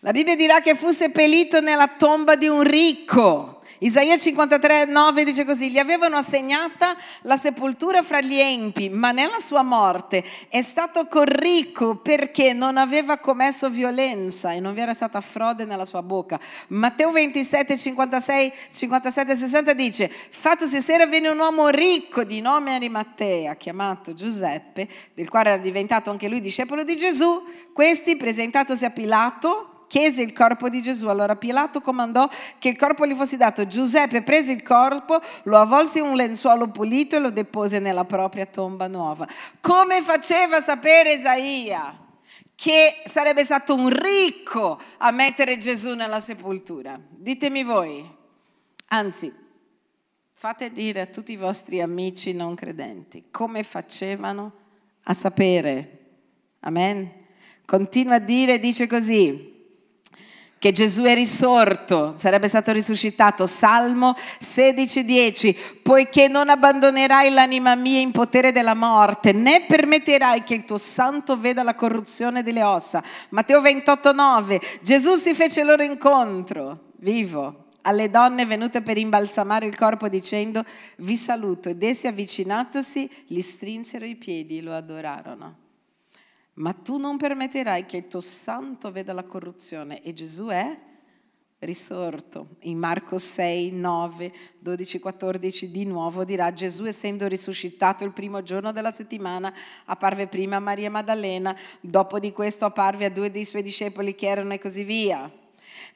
La Bibbia dirà che fu seppellito nella tomba di un ricco. Isaia 53, 9 dice così, gli avevano assegnata la sepoltura fra gli empi, ma nella sua morte è stato con ricco perché non aveva commesso violenza e non vi era stata frode nella sua bocca. Matteo 27, 56, 57, 60 dice, fattosi sera venne un uomo ricco di nome Arimattea, chiamato Giuseppe, del quale era diventato anche lui discepolo di Gesù, questi presentatosi a Pilato, chiese il corpo di Gesù. Allora Pilato comandò che il corpo gli fosse dato. Giuseppe prese il corpo, lo avvolse in un lenzuolo pulito e lo depose nella propria tomba nuova. Come faceva sapere Isaia? Che sarebbe stato un ricco a mettere Gesù nella sepoltura. Ditemi voi. Anzi, fate dire a tutti i vostri amici non credenti come facevano a sapere. Amen. Continua a dire, dice così che Gesù è risorto, sarebbe stato risuscitato. Salmo 16:10, poiché non abbandonerai l'anima mia in potere della morte, né permetterai che il tuo santo veda la corruzione delle ossa. Matteo 28:9, Gesù si fece loro incontro, vivo, alle donne venute per imbalsamare il corpo dicendo, vi saluto, ed essi avvicinatosi gli strinsero i piedi lo adorarono ma tu non permetterai che il tuo santo veda la corruzione. E Gesù è risorto. In Marco 6, 9, 12, 14 di nuovo dirà Gesù essendo risuscitato il primo giorno della settimana apparve prima a Maria Maddalena, dopo di questo apparve a due dei suoi discepoli che erano e così via.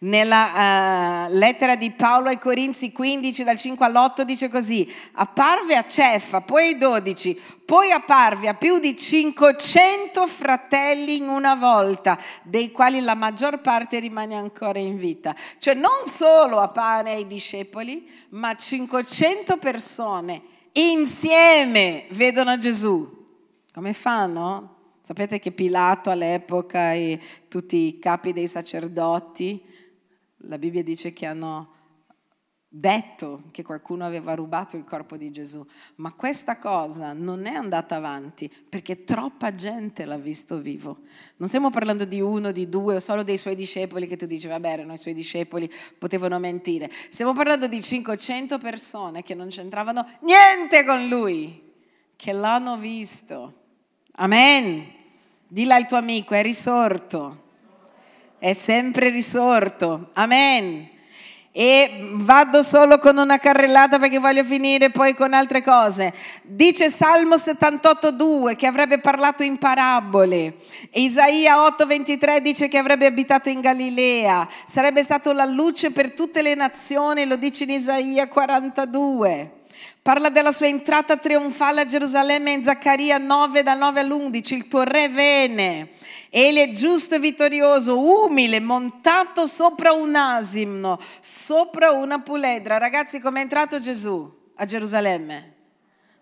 Nella uh, lettera di Paolo ai Corinzi 15 dal 5 all'8 dice così, apparve a Ceffa, poi ai 12, poi apparve a più di 500 fratelli in una volta, dei quali la maggior parte rimane ancora in vita. Cioè non solo appare ai discepoli, ma 500 persone insieme vedono Gesù. Come fanno? Sapete che Pilato all'epoca e tutti i capi dei sacerdoti la Bibbia dice che hanno detto che qualcuno aveva rubato il corpo di Gesù, ma questa cosa non è andata avanti perché troppa gente l'ha visto vivo. Non stiamo parlando di uno, di due o solo dei suoi discepoli che tu dici, vabbè, erano i suoi discepoli, potevano mentire. Stiamo parlando di 500 persone che non c'entravano niente con lui, che l'hanno visto. Amen. Dilla al tuo amico, è risorto è sempre risorto. Amen. E vado solo con una carrellata perché voglio finire poi con altre cose. Dice Salmo 78,2 che avrebbe parlato in parabole. Isaia 8,23 dice che avrebbe abitato in Galilea. Sarebbe stato la luce per tutte le nazioni, lo dice in Isaia 42. Parla della sua entrata trionfale a Gerusalemme in Zaccaria 9 da 9 all'11. Il tuo re venne Egli è giusto e vittorioso, umile, montato sopra un asino, sopra una puledra. Ragazzi, come è entrato Gesù a Gerusalemme?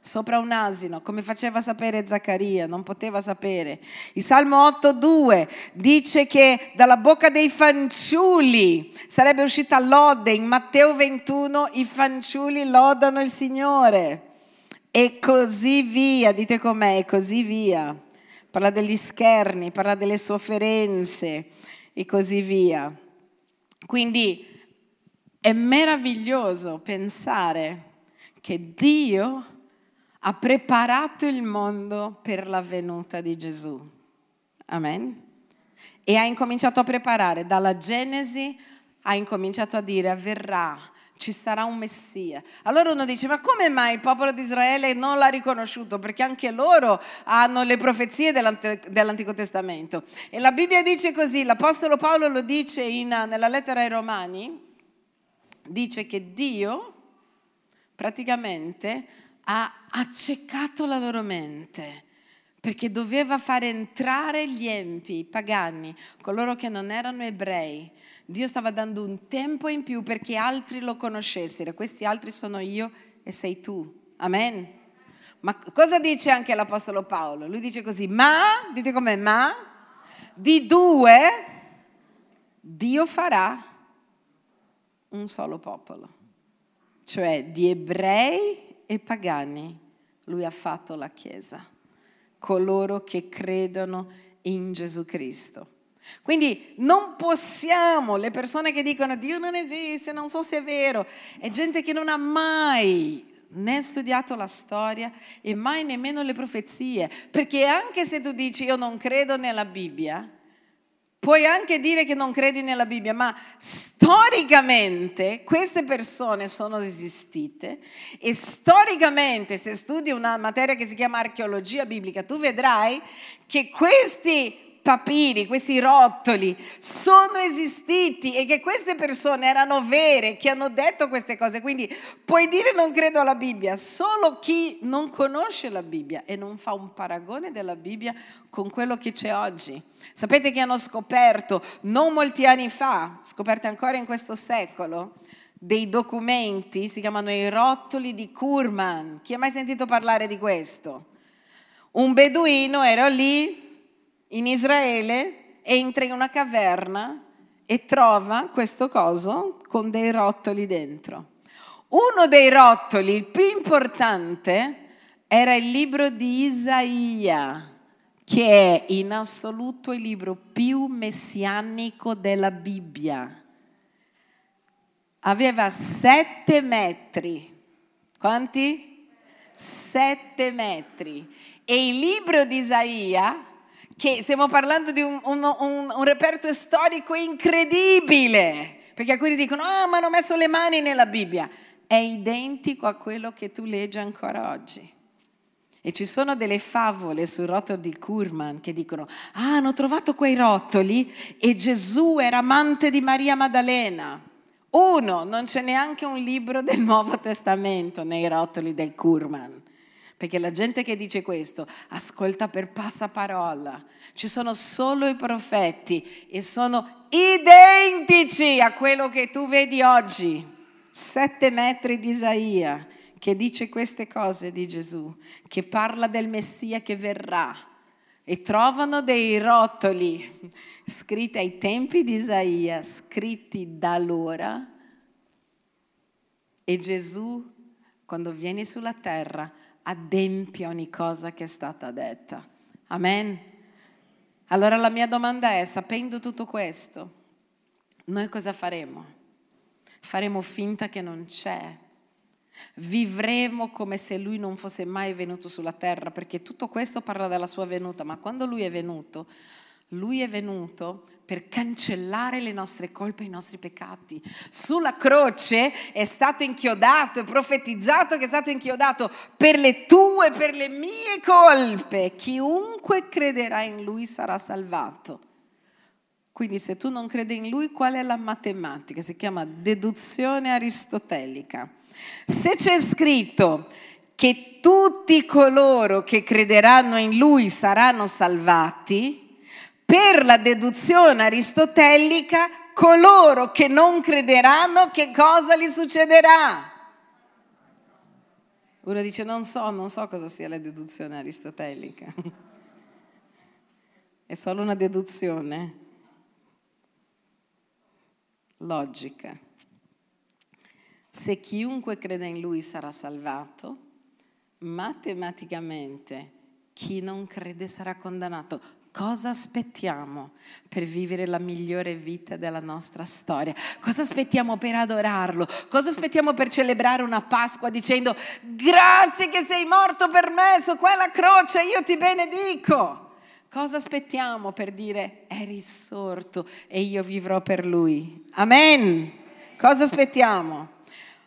sopra un asino, come faceva sapere Zaccaria, non poteva sapere. Il Salmo 8.2 dice che dalla bocca dei fanciulli sarebbe uscita lode. In Matteo 21 i fanciulli lodano il Signore. E così via, dite com'è, e così via. Parla degli scherni, parla delle sofferenze e così via. Quindi è meraviglioso pensare che Dio ha preparato il mondo per la venuta di Gesù. Amen. E ha incominciato a preparare, dalla Genesi ha incominciato a dire avverrà, ci sarà un Messia. Allora uno dice, ma come mai il popolo di Israele non l'ha riconosciuto? Perché anche loro hanno le profezie dell'Antico Testamento. E la Bibbia dice così, l'Apostolo Paolo lo dice in, nella lettera ai Romani, dice che Dio praticamente ha accecato la loro mente perché doveva fare entrare gli empi, i pagani, coloro che non erano ebrei. Dio stava dando un tempo in più perché altri lo conoscessero. Questi altri sono io e sei tu. Amen. Ma cosa dice anche l'Apostolo Paolo? Lui dice così, ma, dite com'è, ma, di due Dio farà un solo popolo, cioè di ebrei e pagani, lui ha fatto la Chiesa, coloro che credono in Gesù Cristo. Quindi non possiamo, le persone che dicono Dio non esiste, non so se è vero, è gente che non ha mai né studiato la storia e mai nemmeno le profezie, perché anche se tu dici io non credo nella Bibbia, Puoi anche dire che non credi nella Bibbia, ma storicamente queste persone sono esistite e storicamente se studi una materia che si chiama archeologia biblica, tu vedrai che questi papiri, questi rotoli sono esistiti e che queste persone erano vere, che hanno detto queste cose. Quindi puoi dire non credo alla Bibbia, solo chi non conosce la Bibbia e non fa un paragone della Bibbia con quello che c'è oggi Sapete che hanno scoperto non molti anni fa, scoperti ancora in questo secolo, dei documenti, si chiamano i rotoli di Kurman. Chi ha mai sentito parlare di questo? Un beduino era lì in Israele, entra in una caverna e trova questo coso con dei rotoli dentro. Uno dei rotoli, il più importante, era il libro di Isaia che è in assoluto il libro più messianico della Bibbia. Aveva sette metri. Quanti? Sette metri. E il libro di Isaia, che stiamo parlando di un, un, un, un reperto storico incredibile, perché alcuni dicono, oh, ma hanno messo le mani nella Bibbia. È identico a quello che tu leggi ancora oggi. E ci sono delle favole sul rotolo di Kurman che dicono, ah, hanno trovato quei rotoli e Gesù era amante di Maria Maddalena. Uno, non c'è neanche un libro del Nuovo Testamento nei rotoli del Kurman. Perché la gente che dice questo ascolta per passaparola. Ci sono solo i profeti e sono identici a quello che tu vedi oggi. Sette metri di Isaia che dice queste cose di Gesù, che parla del Messia che verrà e trovano dei rotoli scritti ai tempi di Isaia, scritti da allora e Gesù quando viene sulla terra adempie ogni cosa che è stata detta. Amen. Allora la mia domanda è, sapendo tutto questo, noi cosa faremo? Faremo finta che non c'è Vivremo come se lui non fosse mai venuto sulla terra, perché tutto questo parla della sua venuta, ma quando lui è venuto, lui è venuto per cancellare le nostre colpe e i nostri peccati. Sulla croce è stato inchiodato, è profetizzato che è stato inchiodato per le tue, per le mie colpe. Chiunque crederà in lui sarà salvato. Quindi se tu non credi in lui, qual è la matematica? Si chiama deduzione aristotelica. Se c'è scritto che tutti coloro che crederanno in lui saranno salvati, per la deduzione aristotelica, coloro che non crederanno, che cosa gli succederà? Uno dice non so, non so cosa sia la deduzione aristotelica. È solo una deduzione logica. Se chiunque crede in lui sarà salvato, matematicamente chi non crede sarà condannato. Cosa aspettiamo per vivere la migliore vita della nostra storia? Cosa aspettiamo per adorarlo? Cosa aspettiamo per celebrare una Pasqua dicendo grazie che sei morto per me su quella croce, io ti benedico? Cosa aspettiamo per dire è risorto e io vivrò per lui? Amen. Cosa aspettiamo?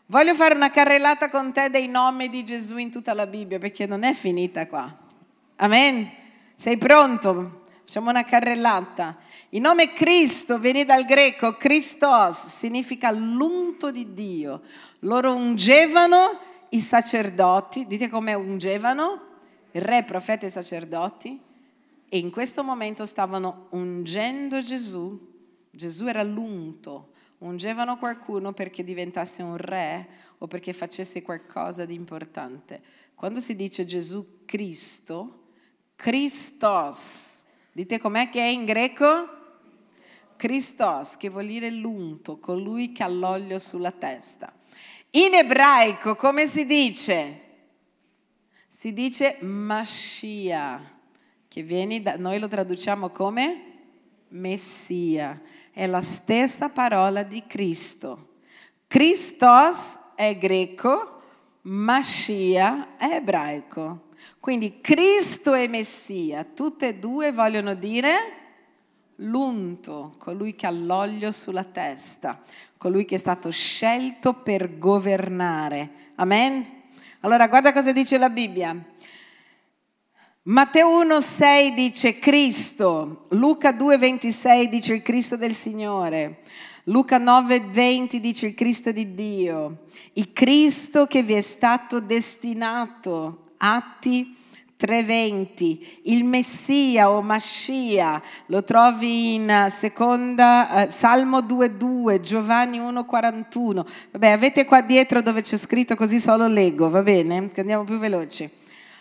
Voglio fare una carrellata con te dei nomi di Gesù in tutta la Bibbia perché non è finita qua. Amen. Sei pronto? Facciamo una carrellata. Il nome Cristo viene dal greco Christos, significa l'unto di Dio. Loro ungevano i sacerdoti, dite come ungevano? Re, profeta e sacerdoti. E in questo momento stavano ungendo Gesù. Gesù era l'unto. Ungevano qualcuno perché diventasse un re o perché facesse qualcosa di importante. Quando si dice Gesù Cristo, Christos. Dite com'è che è in greco? Christos, che vuol dire l'unto, colui che ha l'olio sulla testa. In ebraico come si dice? Si dice Mashiach, che viene da, noi lo traduciamo come Messia. È la stessa parola di Cristo. Christos è greco, Mashiach è ebraico. Quindi Cristo e Messia, tutte e due vogliono dire l'unto, colui che ha l'olio sulla testa, colui che è stato scelto per governare. Amen? Allora guarda cosa dice la Bibbia. Matteo 1,6 dice Cristo, Luca 2,26 dice il Cristo del Signore, Luca 9,20 dice il Cristo di Dio, il Cristo che vi è stato destinato Atti 3:20, il Messia o Mascia, lo trovi in seconda, eh, Salmo 2:2, Giovanni 1:41. Vabbè, avete qua dietro dove c'è scritto così solo leggo, va bene? Andiamo più veloci.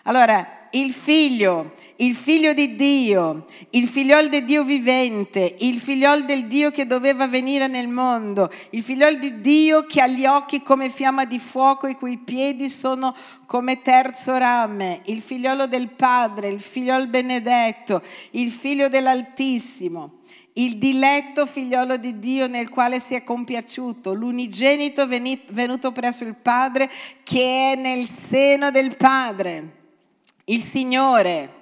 Allora, il figlio, il figlio di Dio, il figliol del Dio vivente, il figliol del Dio che doveva venire nel mondo, il figliol di Dio che ha gli occhi come fiamma di fuoco e cui piedi sono come terzo rame, il figliolo del Padre, il figliol benedetto, il figlio dell'Altissimo il diletto figliolo di Dio nel quale si è compiaciuto, l'unigenito venuto presso il Padre che è nel seno del Padre il Signore,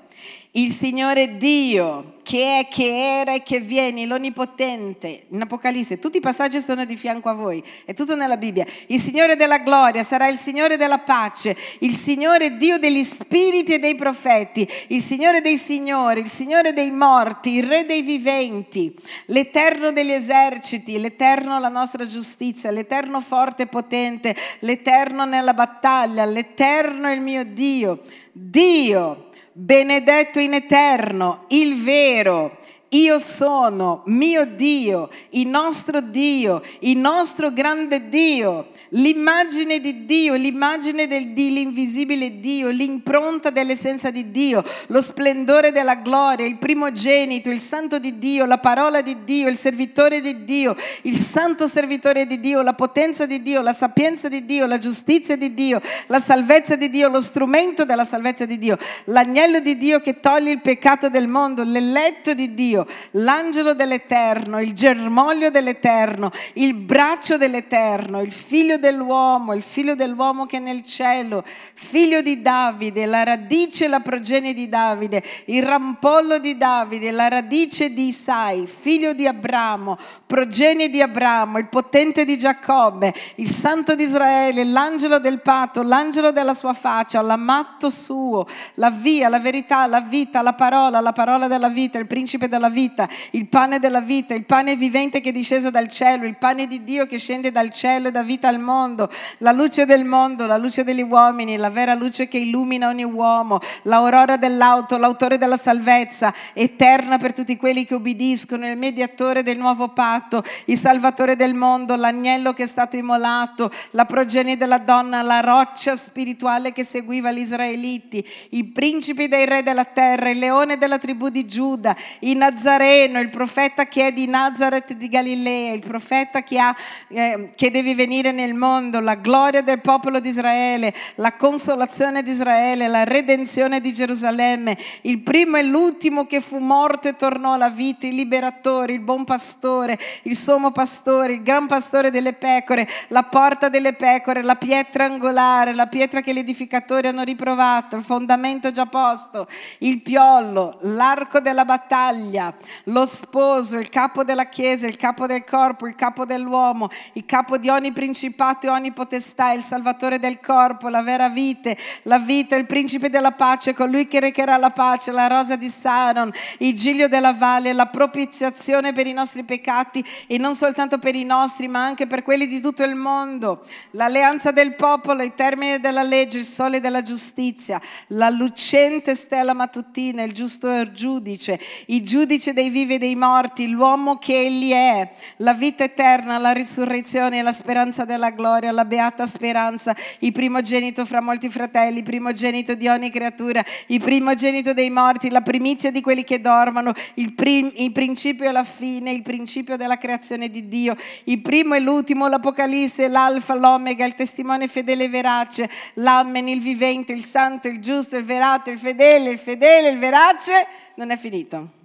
il Signore Dio, che è, che era e che viene, l'Onnipotente. In Apocalisse, tutti i passaggi sono di fianco a voi, è tutto nella Bibbia. Il Signore della gloria sarà il Signore della pace, il Signore Dio degli spiriti e dei profeti, il Signore dei signori, il Signore dei morti, il Re dei viventi, l'Eterno degli eserciti, l'Eterno la nostra giustizia, l'Eterno forte e potente, l'Eterno nella battaglia, l'Eterno il mio Dio Dio, benedetto in eterno, il vero, io sono mio Dio, il nostro Dio, il nostro grande Dio l'immagine di Dio, l'immagine del, dell'invisibile Dio, l'impronta dell'essenza di Dio, lo splendore della gloria, il primogenito, il santo di Dio, la parola di Dio, il servitore di Dio, il santo servitore di Dio, la potenza di Dio, la sapienza di Dio, la giustizia di Dio, la salvezza di Dio, lo strumento della salvezza di Dio, l'agnello di Dio che toglie il peccato del mondo, l'eletto di Dio, l'angelo dell'Eterno, il germoglio dell'Eterno, il braccio dell'Eterno, il figlio dell'uomo, il figlio dell'uomo che è nel cielo, figlio di Davide, la radice e la progenie di Davide, il rampollo di Davide, la radice di Isai, figlio di Abramo, progenie di Abramo, il potente di Giacobbe, il santo di Israele, l'angelo del patto, l'angelo della sua faccia, l'amatto suo, la via, la verità, la vita, la parola, la parola della vita, il principe della vita, il pane della vita, il pane vivente che è disceso dal cielo, il pane di Dio che scende dal cielo e dà vita al mondo mondo, la luce del mondo, la luce degli uomini, la vera luce che illumina ogni uomo, l'aurora dell'auto, l'autore della salvezza, eterna per tutti quelli che ubbidiscono, il mediatore del nuovo patto, il salvatore del mondo, l'agnello che è stato immolato, la progenie della donna, la roccia spirituale che seguiva gli israeliti, i principi dei re della terra, il leone della tribù di Giuda, il Nazareno, il profeta che è di Nazareth di Galilea, il profeta che, ha, eh, che deve venire nel mondo, la gloria del popolo di Israele, la consolazione di Israele, la redenzione di Gerusalemme, il primo e l'ultimo che fu morto e tornò alla vita, il liberatore, il buon pastore, il sommo pastore, il gran pastore delle pecore, la porta delle pecore, la pietra angolare, la pietra che gli edificatori hanno riprovato, il fondamento già posto, il piollo, l'arco della battaglia, lo sposo, il capo della chiesa, il capo del corpo, il capo dell'uomo, il capo di ogni principato e ogni potestà, il salvatore del corpo, la vera vite, la vita, il principe della pace, colui che recherà la pace, la rosa di Saron, il giglio della valle, la propiziazione per i nostri peccati e non soltanto per i nostri, ma anche per quelli di tutto il mondo, l'alleanza del popolo, i termini della legge, il sole della giustizia, la lucente stella mattutina, il giusto giudice, il giudice dei vivi e dei morti, l'uomo che egli è, la vita eterna, la risurrezione, la speranza della gloria, la beata speranza, il primogenito fra molti fratelli, il primogenito di ogni creatura, il primogenito dei morti, la primizia di quelli che dormono, il, prim- il principio e la fine, il principio della creazione di Dio, il primo e l'ultimo, l'Apocalisse, l'Alfa, l'Omega, il testimone fedele e verace, l'Amen, il vivente, il santo, il giusto, il verato, il fedele, il fedele, il verace, non è finito.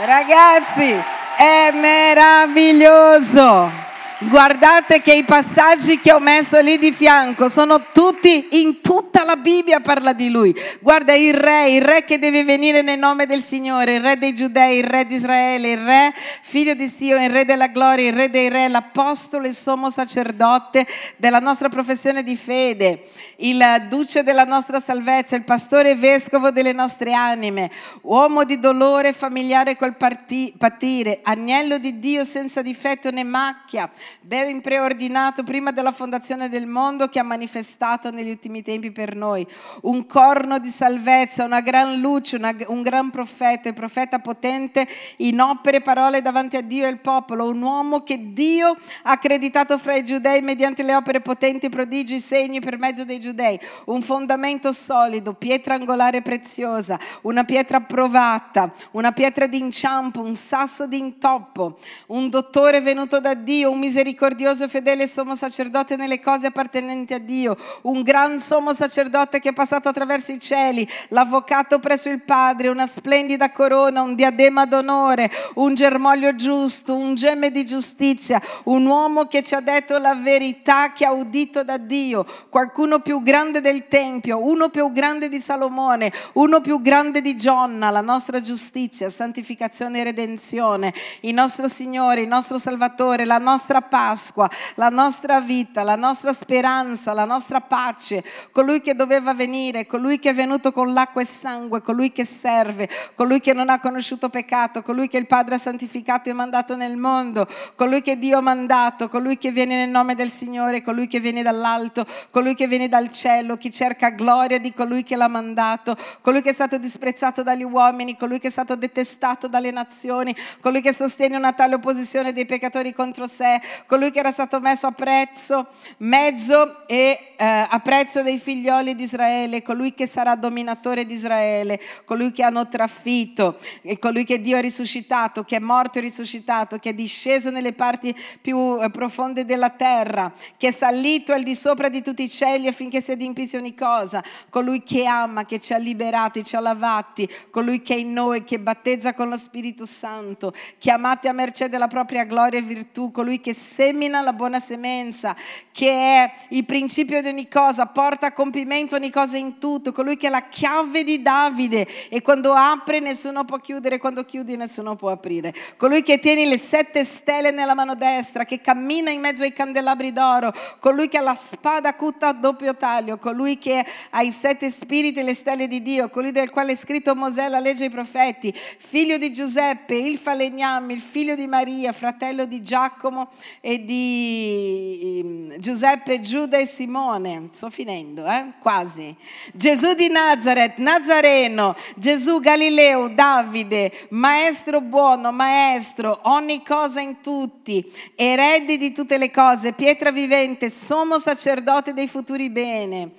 Ragazzi, è meraviglioso. Guardate che i passaggi che ho messo lì di fianco sono tutti, in tutta la Bibbia parla di lui. Guarda il re, il re che deve venire nel nome del Signore, il re dei giudei, il re di Israele, il re figlio di Dio, il re della gloria, il re dei re, l'apostolo, il sommo sacerdote della nostra professione di fede, il duce della nostra salvezza, il pastore vescovo delle nostre anime, uomo di dolore familiare col parti- patire, agnello di Dio senza difetto né macchia ben preordinato prima della fondazione del mondo che ha manifestato negli ultimi tempi per noi. Un corno di salvezza, una gran luce, una, un gran profeta, il profeta potente in opere e parole davanti a Dio e al popolo, un uomo che Dio ha accreditato fra i giudei mediante le opere potenti, prodigi, segni per mezzo dei giudei. Un fondamento solido, pietra angolare preziosa, una pietra provata, una pietra d'inciampo, un sasso d'intoppo, un dottore venuto da Dio, un misericordioso e fedele sommo sacerdote nelle cose appartenenti a Dio, un gran sommo sacerdote che è passato attraverso i cieli, l'avvocato presso il Padre, una splendida corona, un diadema d'onore, un germoglio giusto, un gemme di giustizia, un uomo che ci ha detto la verità che ha udito da Dio, qualcuno più grande del Tempio, uno più grande di Salomone, uno più grande di Gionna, la nostra giustizia, santificazione e redenzione, il nostro Signore, il nostro Salvatore, la nostra Pasqua, la nostra vita, la nostra speranza, la nostra pace, colui che doveva venire, colui che è venuto con l'acqua e sangue, colui che serve, colui che non ha conosciuto peccato, colui che il Padre ha santificato e mandato nel mondo, colui che Dio ha mandato, colui che viene nel nome del Signore, colui che viene dall'alto, colui che viene dal cielo, chi cerca gloria di colui che l'ha mandato, colui che è stato disprezzato dagli uomini, colui che è stato detestato dalle nazioni, colui che sostiene una tale opposizione dei peccatori contro sé, colui che era stato messo a prezzo, mezzo e eh, a prezzo dei figlioli di Israele, colui che sarà dominatore di Israele, colui che hanno trafitto, colui che Dio ha risuscitato, che è morto e risuscitato, che è disceso nelle parti più eh, profonde della terra, che è salito al di sopra di tutti i cieli affinché si adempisse ogni cosa, colui che ama, che ci ha liberati, ci ha lavati, colui che è in noi, che battezza con lo Spirito Santo, chiamati a mercé della propria gloria e virtù, colui che semina la buona semenza, che è il principio di ogni cosa, porta a compimento ogni cosa in tutto, colui che è la chiave di Davide e quando apre nessuno può chiudere, quando chiudi nessuno può aprire. Colui che tiene le sette stelle nella mano destra, che cammina in mezzo ai candelabri d'oro, colui che ha la spada acuta a doppio taglio, colui che ha i sette spiriti e le stelle di Dio, colui del quale è scritto Mosè, la legge e i profeti, figlio di Giuseppe, il falegname, il figlio di Maria, fratello di Giacomo e di ehm, Giuseppe, Giuda e Simone. Sto finendo, eh? quasi. Gesù di Nazareth, Nazareno, Gesù Galileo, Davide, maestro buono, maestro, ogni cosa in tutti, erede di tutte le cose, pietra vivente, sommo sacerdote dei futuri bene.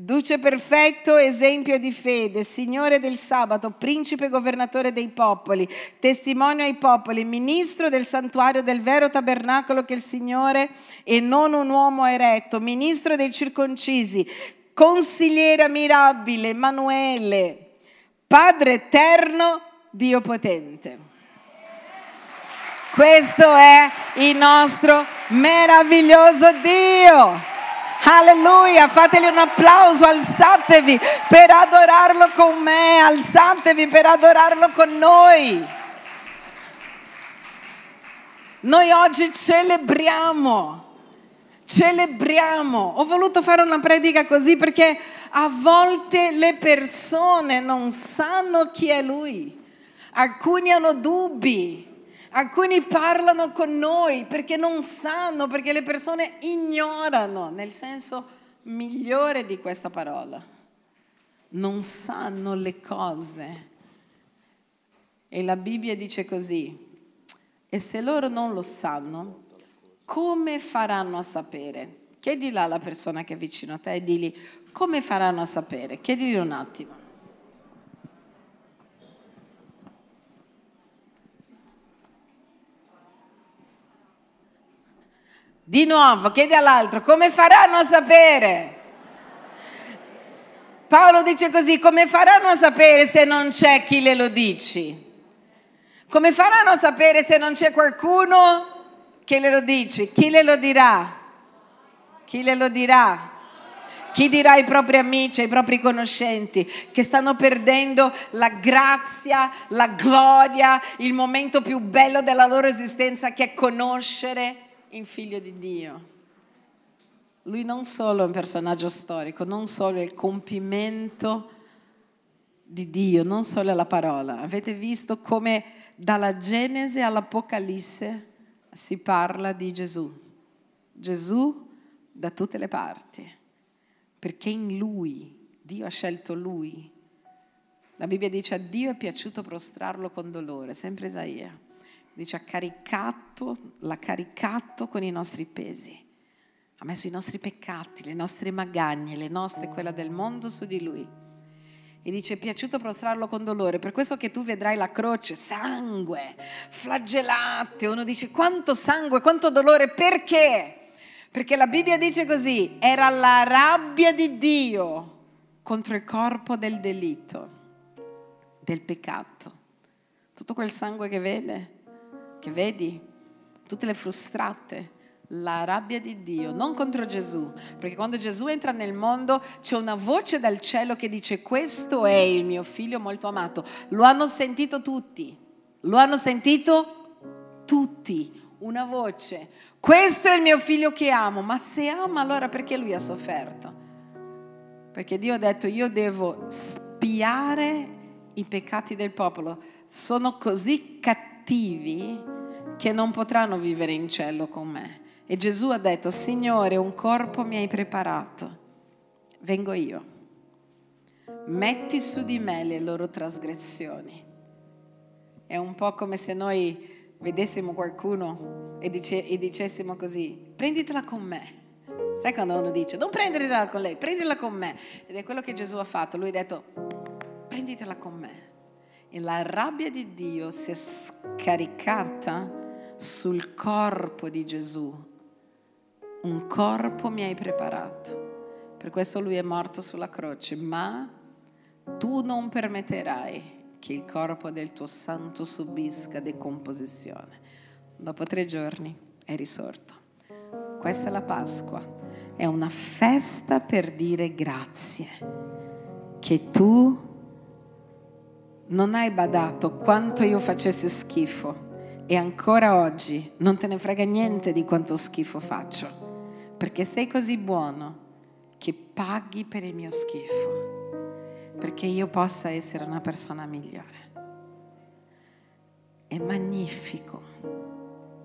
Duce perfetto, esempio di fede, Signore del sabato, principe governatore dei popoli, testimonio ai popoli, ministro del santuario del vero tabernacolo che il Signore e non un uomo ha eretto, ministro dei circoncisi, consigliere ammirabile, Emanuele, Padre eterno, Dio potente. Questo è il nostro meraviglioso Dio. Alleluia, fateli un applauso, alzatevi per adorarlo con me, alzatevi per adorarlo con noi. Noi oggi celebriamo, celebriamo. Ho voluto fare una predica così perché a volte le persone non sanno chi è Lui, alcuni hanno dubbi. Alcuni parlano con noi perché non sanno, perché le persone ignorano, nel senso migliore di questa parola. Non sanno le cose. E la Bibbia dice così, e se loro non lo sanno, come faranno a sapere? Chiedila alla persona che è vicino a te e digli come faranno a sapere. Chiedili un attimo. Di nuovo, chiedi all'altro, come faranno a sapere? Paolo dice così, come faranno a sapere se non c'è chi le lo dici? Come faranno a sapere se non c'è qualcuno che le lo dice? Chi le lo dirà? Chi le lo dirà? Chi dirà ai propri amici, ai propri conoscenti che stanno perdendo la grazia, la gloria, il momento più bello della loro esistenza che è conoscere il figlio di Dio. Lui non solo è un personaggio storico, non solo è il compimento di Dio, non solo è la parola. Avete visto come dalla Genesi all'Apocalisse si parla di Gesù. Gesù da tutte le parti, perché in Lui, Dio ha scelto Lui. La Bibbia dice a Dio è piaciuto prostrarlo con dolore, sempre Isaia dice ha caricato, l'ha caricato con i nostri pesi, ha messo i nostri peccati, le nostre magagne, le nostre quella del mondo su di lui. E dice, è piaciuto prostrarlo con dolore, per questo che tu vedrai la croce, sangue, flagellate. Uno dice, quanto sangue, quanto dolore, perché? Perché la Bibbia dice così, era la rabbia di Dio contro il corpo del delitto, del peccato. Tutto quel sangue che vede che vedi, tutte le frustrate, la rabbia di Dio, non contro Gesù, perché quando Gesù entra nel mondo c'è una voce dal cielo che dice questo è il mio figlio molto amato. Lo hanno sentito tutti, lo hanno sentito tutti, una voce. Questo è il mio figlio che amo, ma se ama allora perché lui ha sofferto? Perché Dio ha detto io devo spiare i peccati del popolo, sono così cattivi cattivi che non potranno vivere in cielo con me. E Gesù ha detto, Signore, un corpo mi hai preparato, vengo io. Metti su di me le loro trasgressioni. È un po' come se noi vedessimo qualcuno e, dice, e dicessimo così, prenditela con me. Sai quando uno dice, non prendetela con lei, prenditela con me. Ed è quello che Gesù ha fatto. Lui ha detto, prenditela con me. E la rabbia di Dio si è scaricata sul corpo di Gesù. Un corpo mi hai preparato. Per questo lui è morto sulla croce, ma tu non permetterai che il corpo del tuo santo subisca decomposizione. Dopo tre giorni è risorto. Questa è la Pasqua, è una festa per dire grazie, che tu non hai badato quanto io facessi schifo e ancora oggi non te ne frega niente di quanto schifo faccio, perché sei così buono che paghi per il mio schifo, perché io possa essere una persona migliore. È magnifico,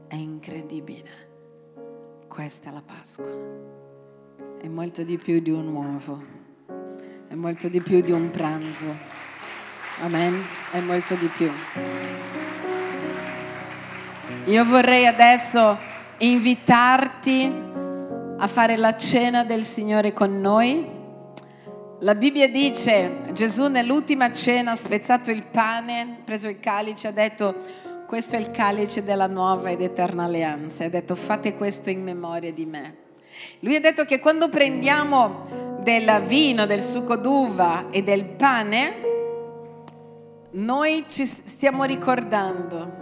è incredibile. Questa è la Pasqua. È molto di più di un uovo, è molto di più di un pranzo. Amen. È molto di più. Io vorrei adesso invitarti a fare la cena del Signore con noi. La Bibbia dice, Gesù nell'ultima cena ha spezzato il pane, preso il calice, ha detto, questo è il calice della nuova ed eterna alleanza. Ha detto, fate questo in memoria di me. Lui ha detto che quando prendiamo del vino, del succo d'uva e del pane, noi ci stiamo ricordando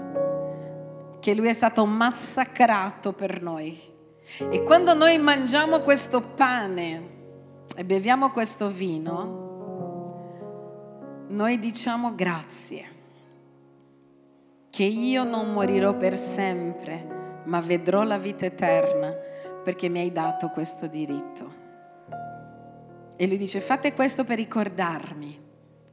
che lui è stato massacrato per noi. E quando noi mangiamo questo pane e beviamo questo vino, noi diciamo grazie, che io non morirò per sempre, ma vedrò la vita eterna perché mi hai dato questo diritto. E lui dice, fate questo per ricordarmi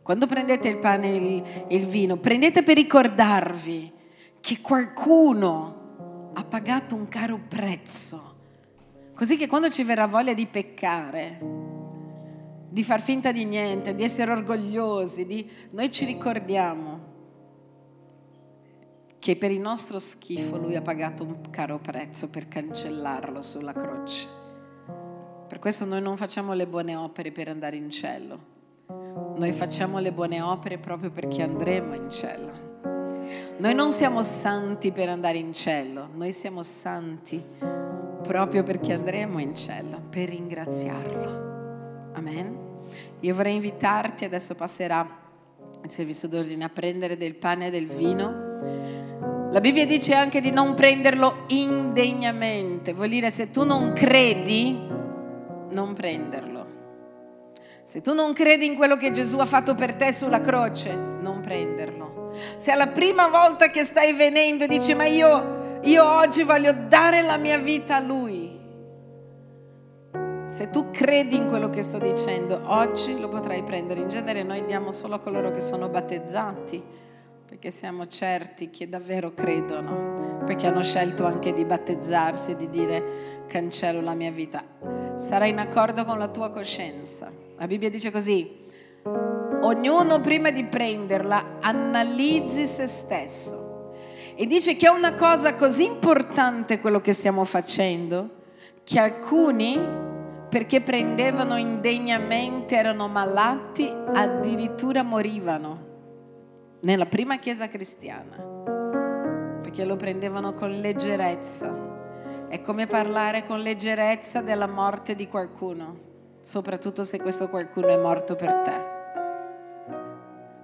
quando prendete il pane e il, vino, prendete per ricordarvi che qualcuno ha pagato un caro prezzo. Così che quando ci verrà voglia di peccare, di far finta di niente, di essere orgogliosi, di... noi ci ricordiamo che per il nostro schifo lui ha pagato un caro prezzo per cancellarlo sulla croce. Per questo noi non facciamo le buone opere per andare in cielo noi facciamo le buone opere proprio perché andremo in cielo. Noi non siamo santi per andare in cielo, noi siamo santi proprio perché andremo in cielo, per ringraziarlo. Amen. Io vorrei invitarti, adesso passerà il servizio d'ordine, a prendere del pane e del vino. La Bibbia dice anche di non prenderlo indegnamente, vuol dire se tu non credi, non prenderlo. Se tu non credi in quello che Gesù ha fatto per te sulla croce, non prenderlo. Se è la prima volta che stai venendo e dici ma io, io oggi voglio dare la mia vita a Lui. Se tu credi in quello che sto dicendo, oggi lo potrai prendere. In genere noi diamo solo a coloro che sono battezzati, perché siamo certi che davvero credono, perché hanno scelto anche di battezzarsi e di dire cancello la mia vita. Sarai in accordo con la tua coscienza la Bibbia dice così, ognuno prima di prenderla analizzi se stesso. E dice che è una cosa così importante quello che stiamo facendo, che alcuni, perché prendevano indegnamente, erano malati, addirittura morivano. Nella prima chiesa cristiana, perché lo prendevano con leggerezza. È come parlare con leggerezza della morte di qualcuno soprattutto se questo qualcuno è morto per te.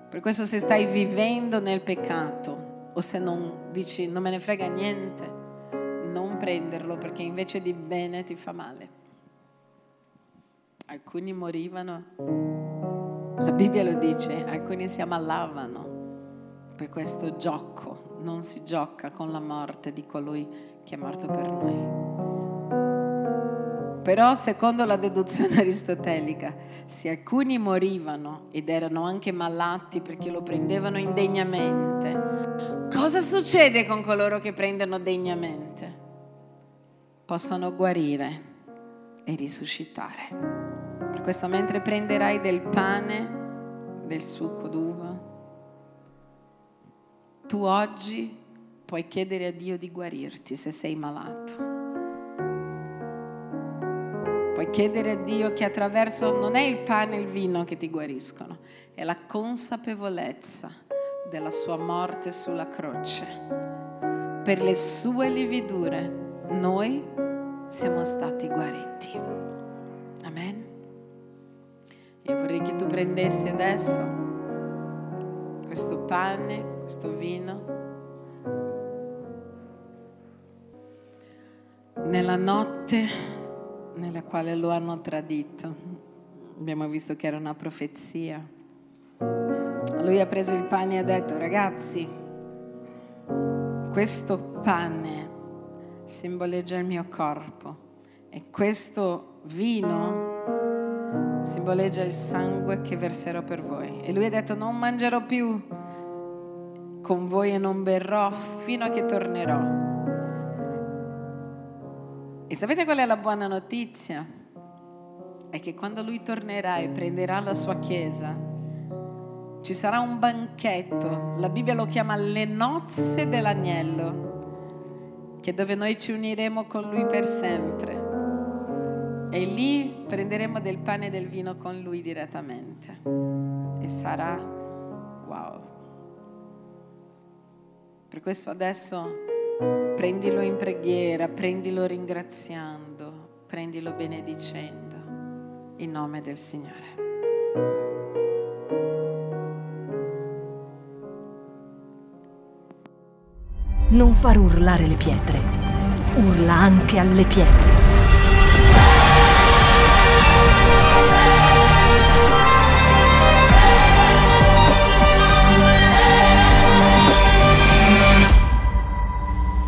Per questo se stai vivendo nel peccato o se non dici non me ne frega niente, non prenderlo perché invece di bene ti fa male. Alcuni morivano, la Bibbia lo dice, alcuni si ammalavano per questo gioco, non si gioca con la morte di colui che è morto per noi. Però secondo la deduzione aristotelica, se alcuni morivano ed erano anche malati perché lo prendevano indegnamente, cosa succede con coloro che prendono degnamente? Possono guarire e risuscitare. Per questo mentre prenderai del pane, del succo d'uva, tu oggi puoi chiedere a Dio di guarirti se sei malato Puoi chiedere a Dio che attraverso non è il pane e il vino che ti guariscono, è la consapevolezza della sua morte sulla croce. Per le sue lividure noi siamo stati guariti. Amen. Io vorrei che tu prendessi adesso questo pane, questo vino. nella notte nella quale lo hanno tradito. Abbiamo visto che era una profezia. Lui ha preso il pane e ha detto, ragazzi, questo pane simboleggia il mio corpo e questo vino simboleggia il sangue che verserò per voi. E lui ha detto, non mangerò più con voi e non berrò fino a che tornerò. E sapete qual è la buona notizia? È che quando lui tornerà e prenderà la sua chiesa, ci sarà un banchetto, la Bibbia lo chiama le nozze dell'agnello, che è dove noi ci uniremo con lui per sempre. E lì prenderemo del pane e del vino con lui direttamente. E sarà wow. Per questo adesso prendilo in preghiera, prendilo ringraziando, prendilo benedicendo, in nome del Signore. Non far urlare le pietre, urla anche alle pietre.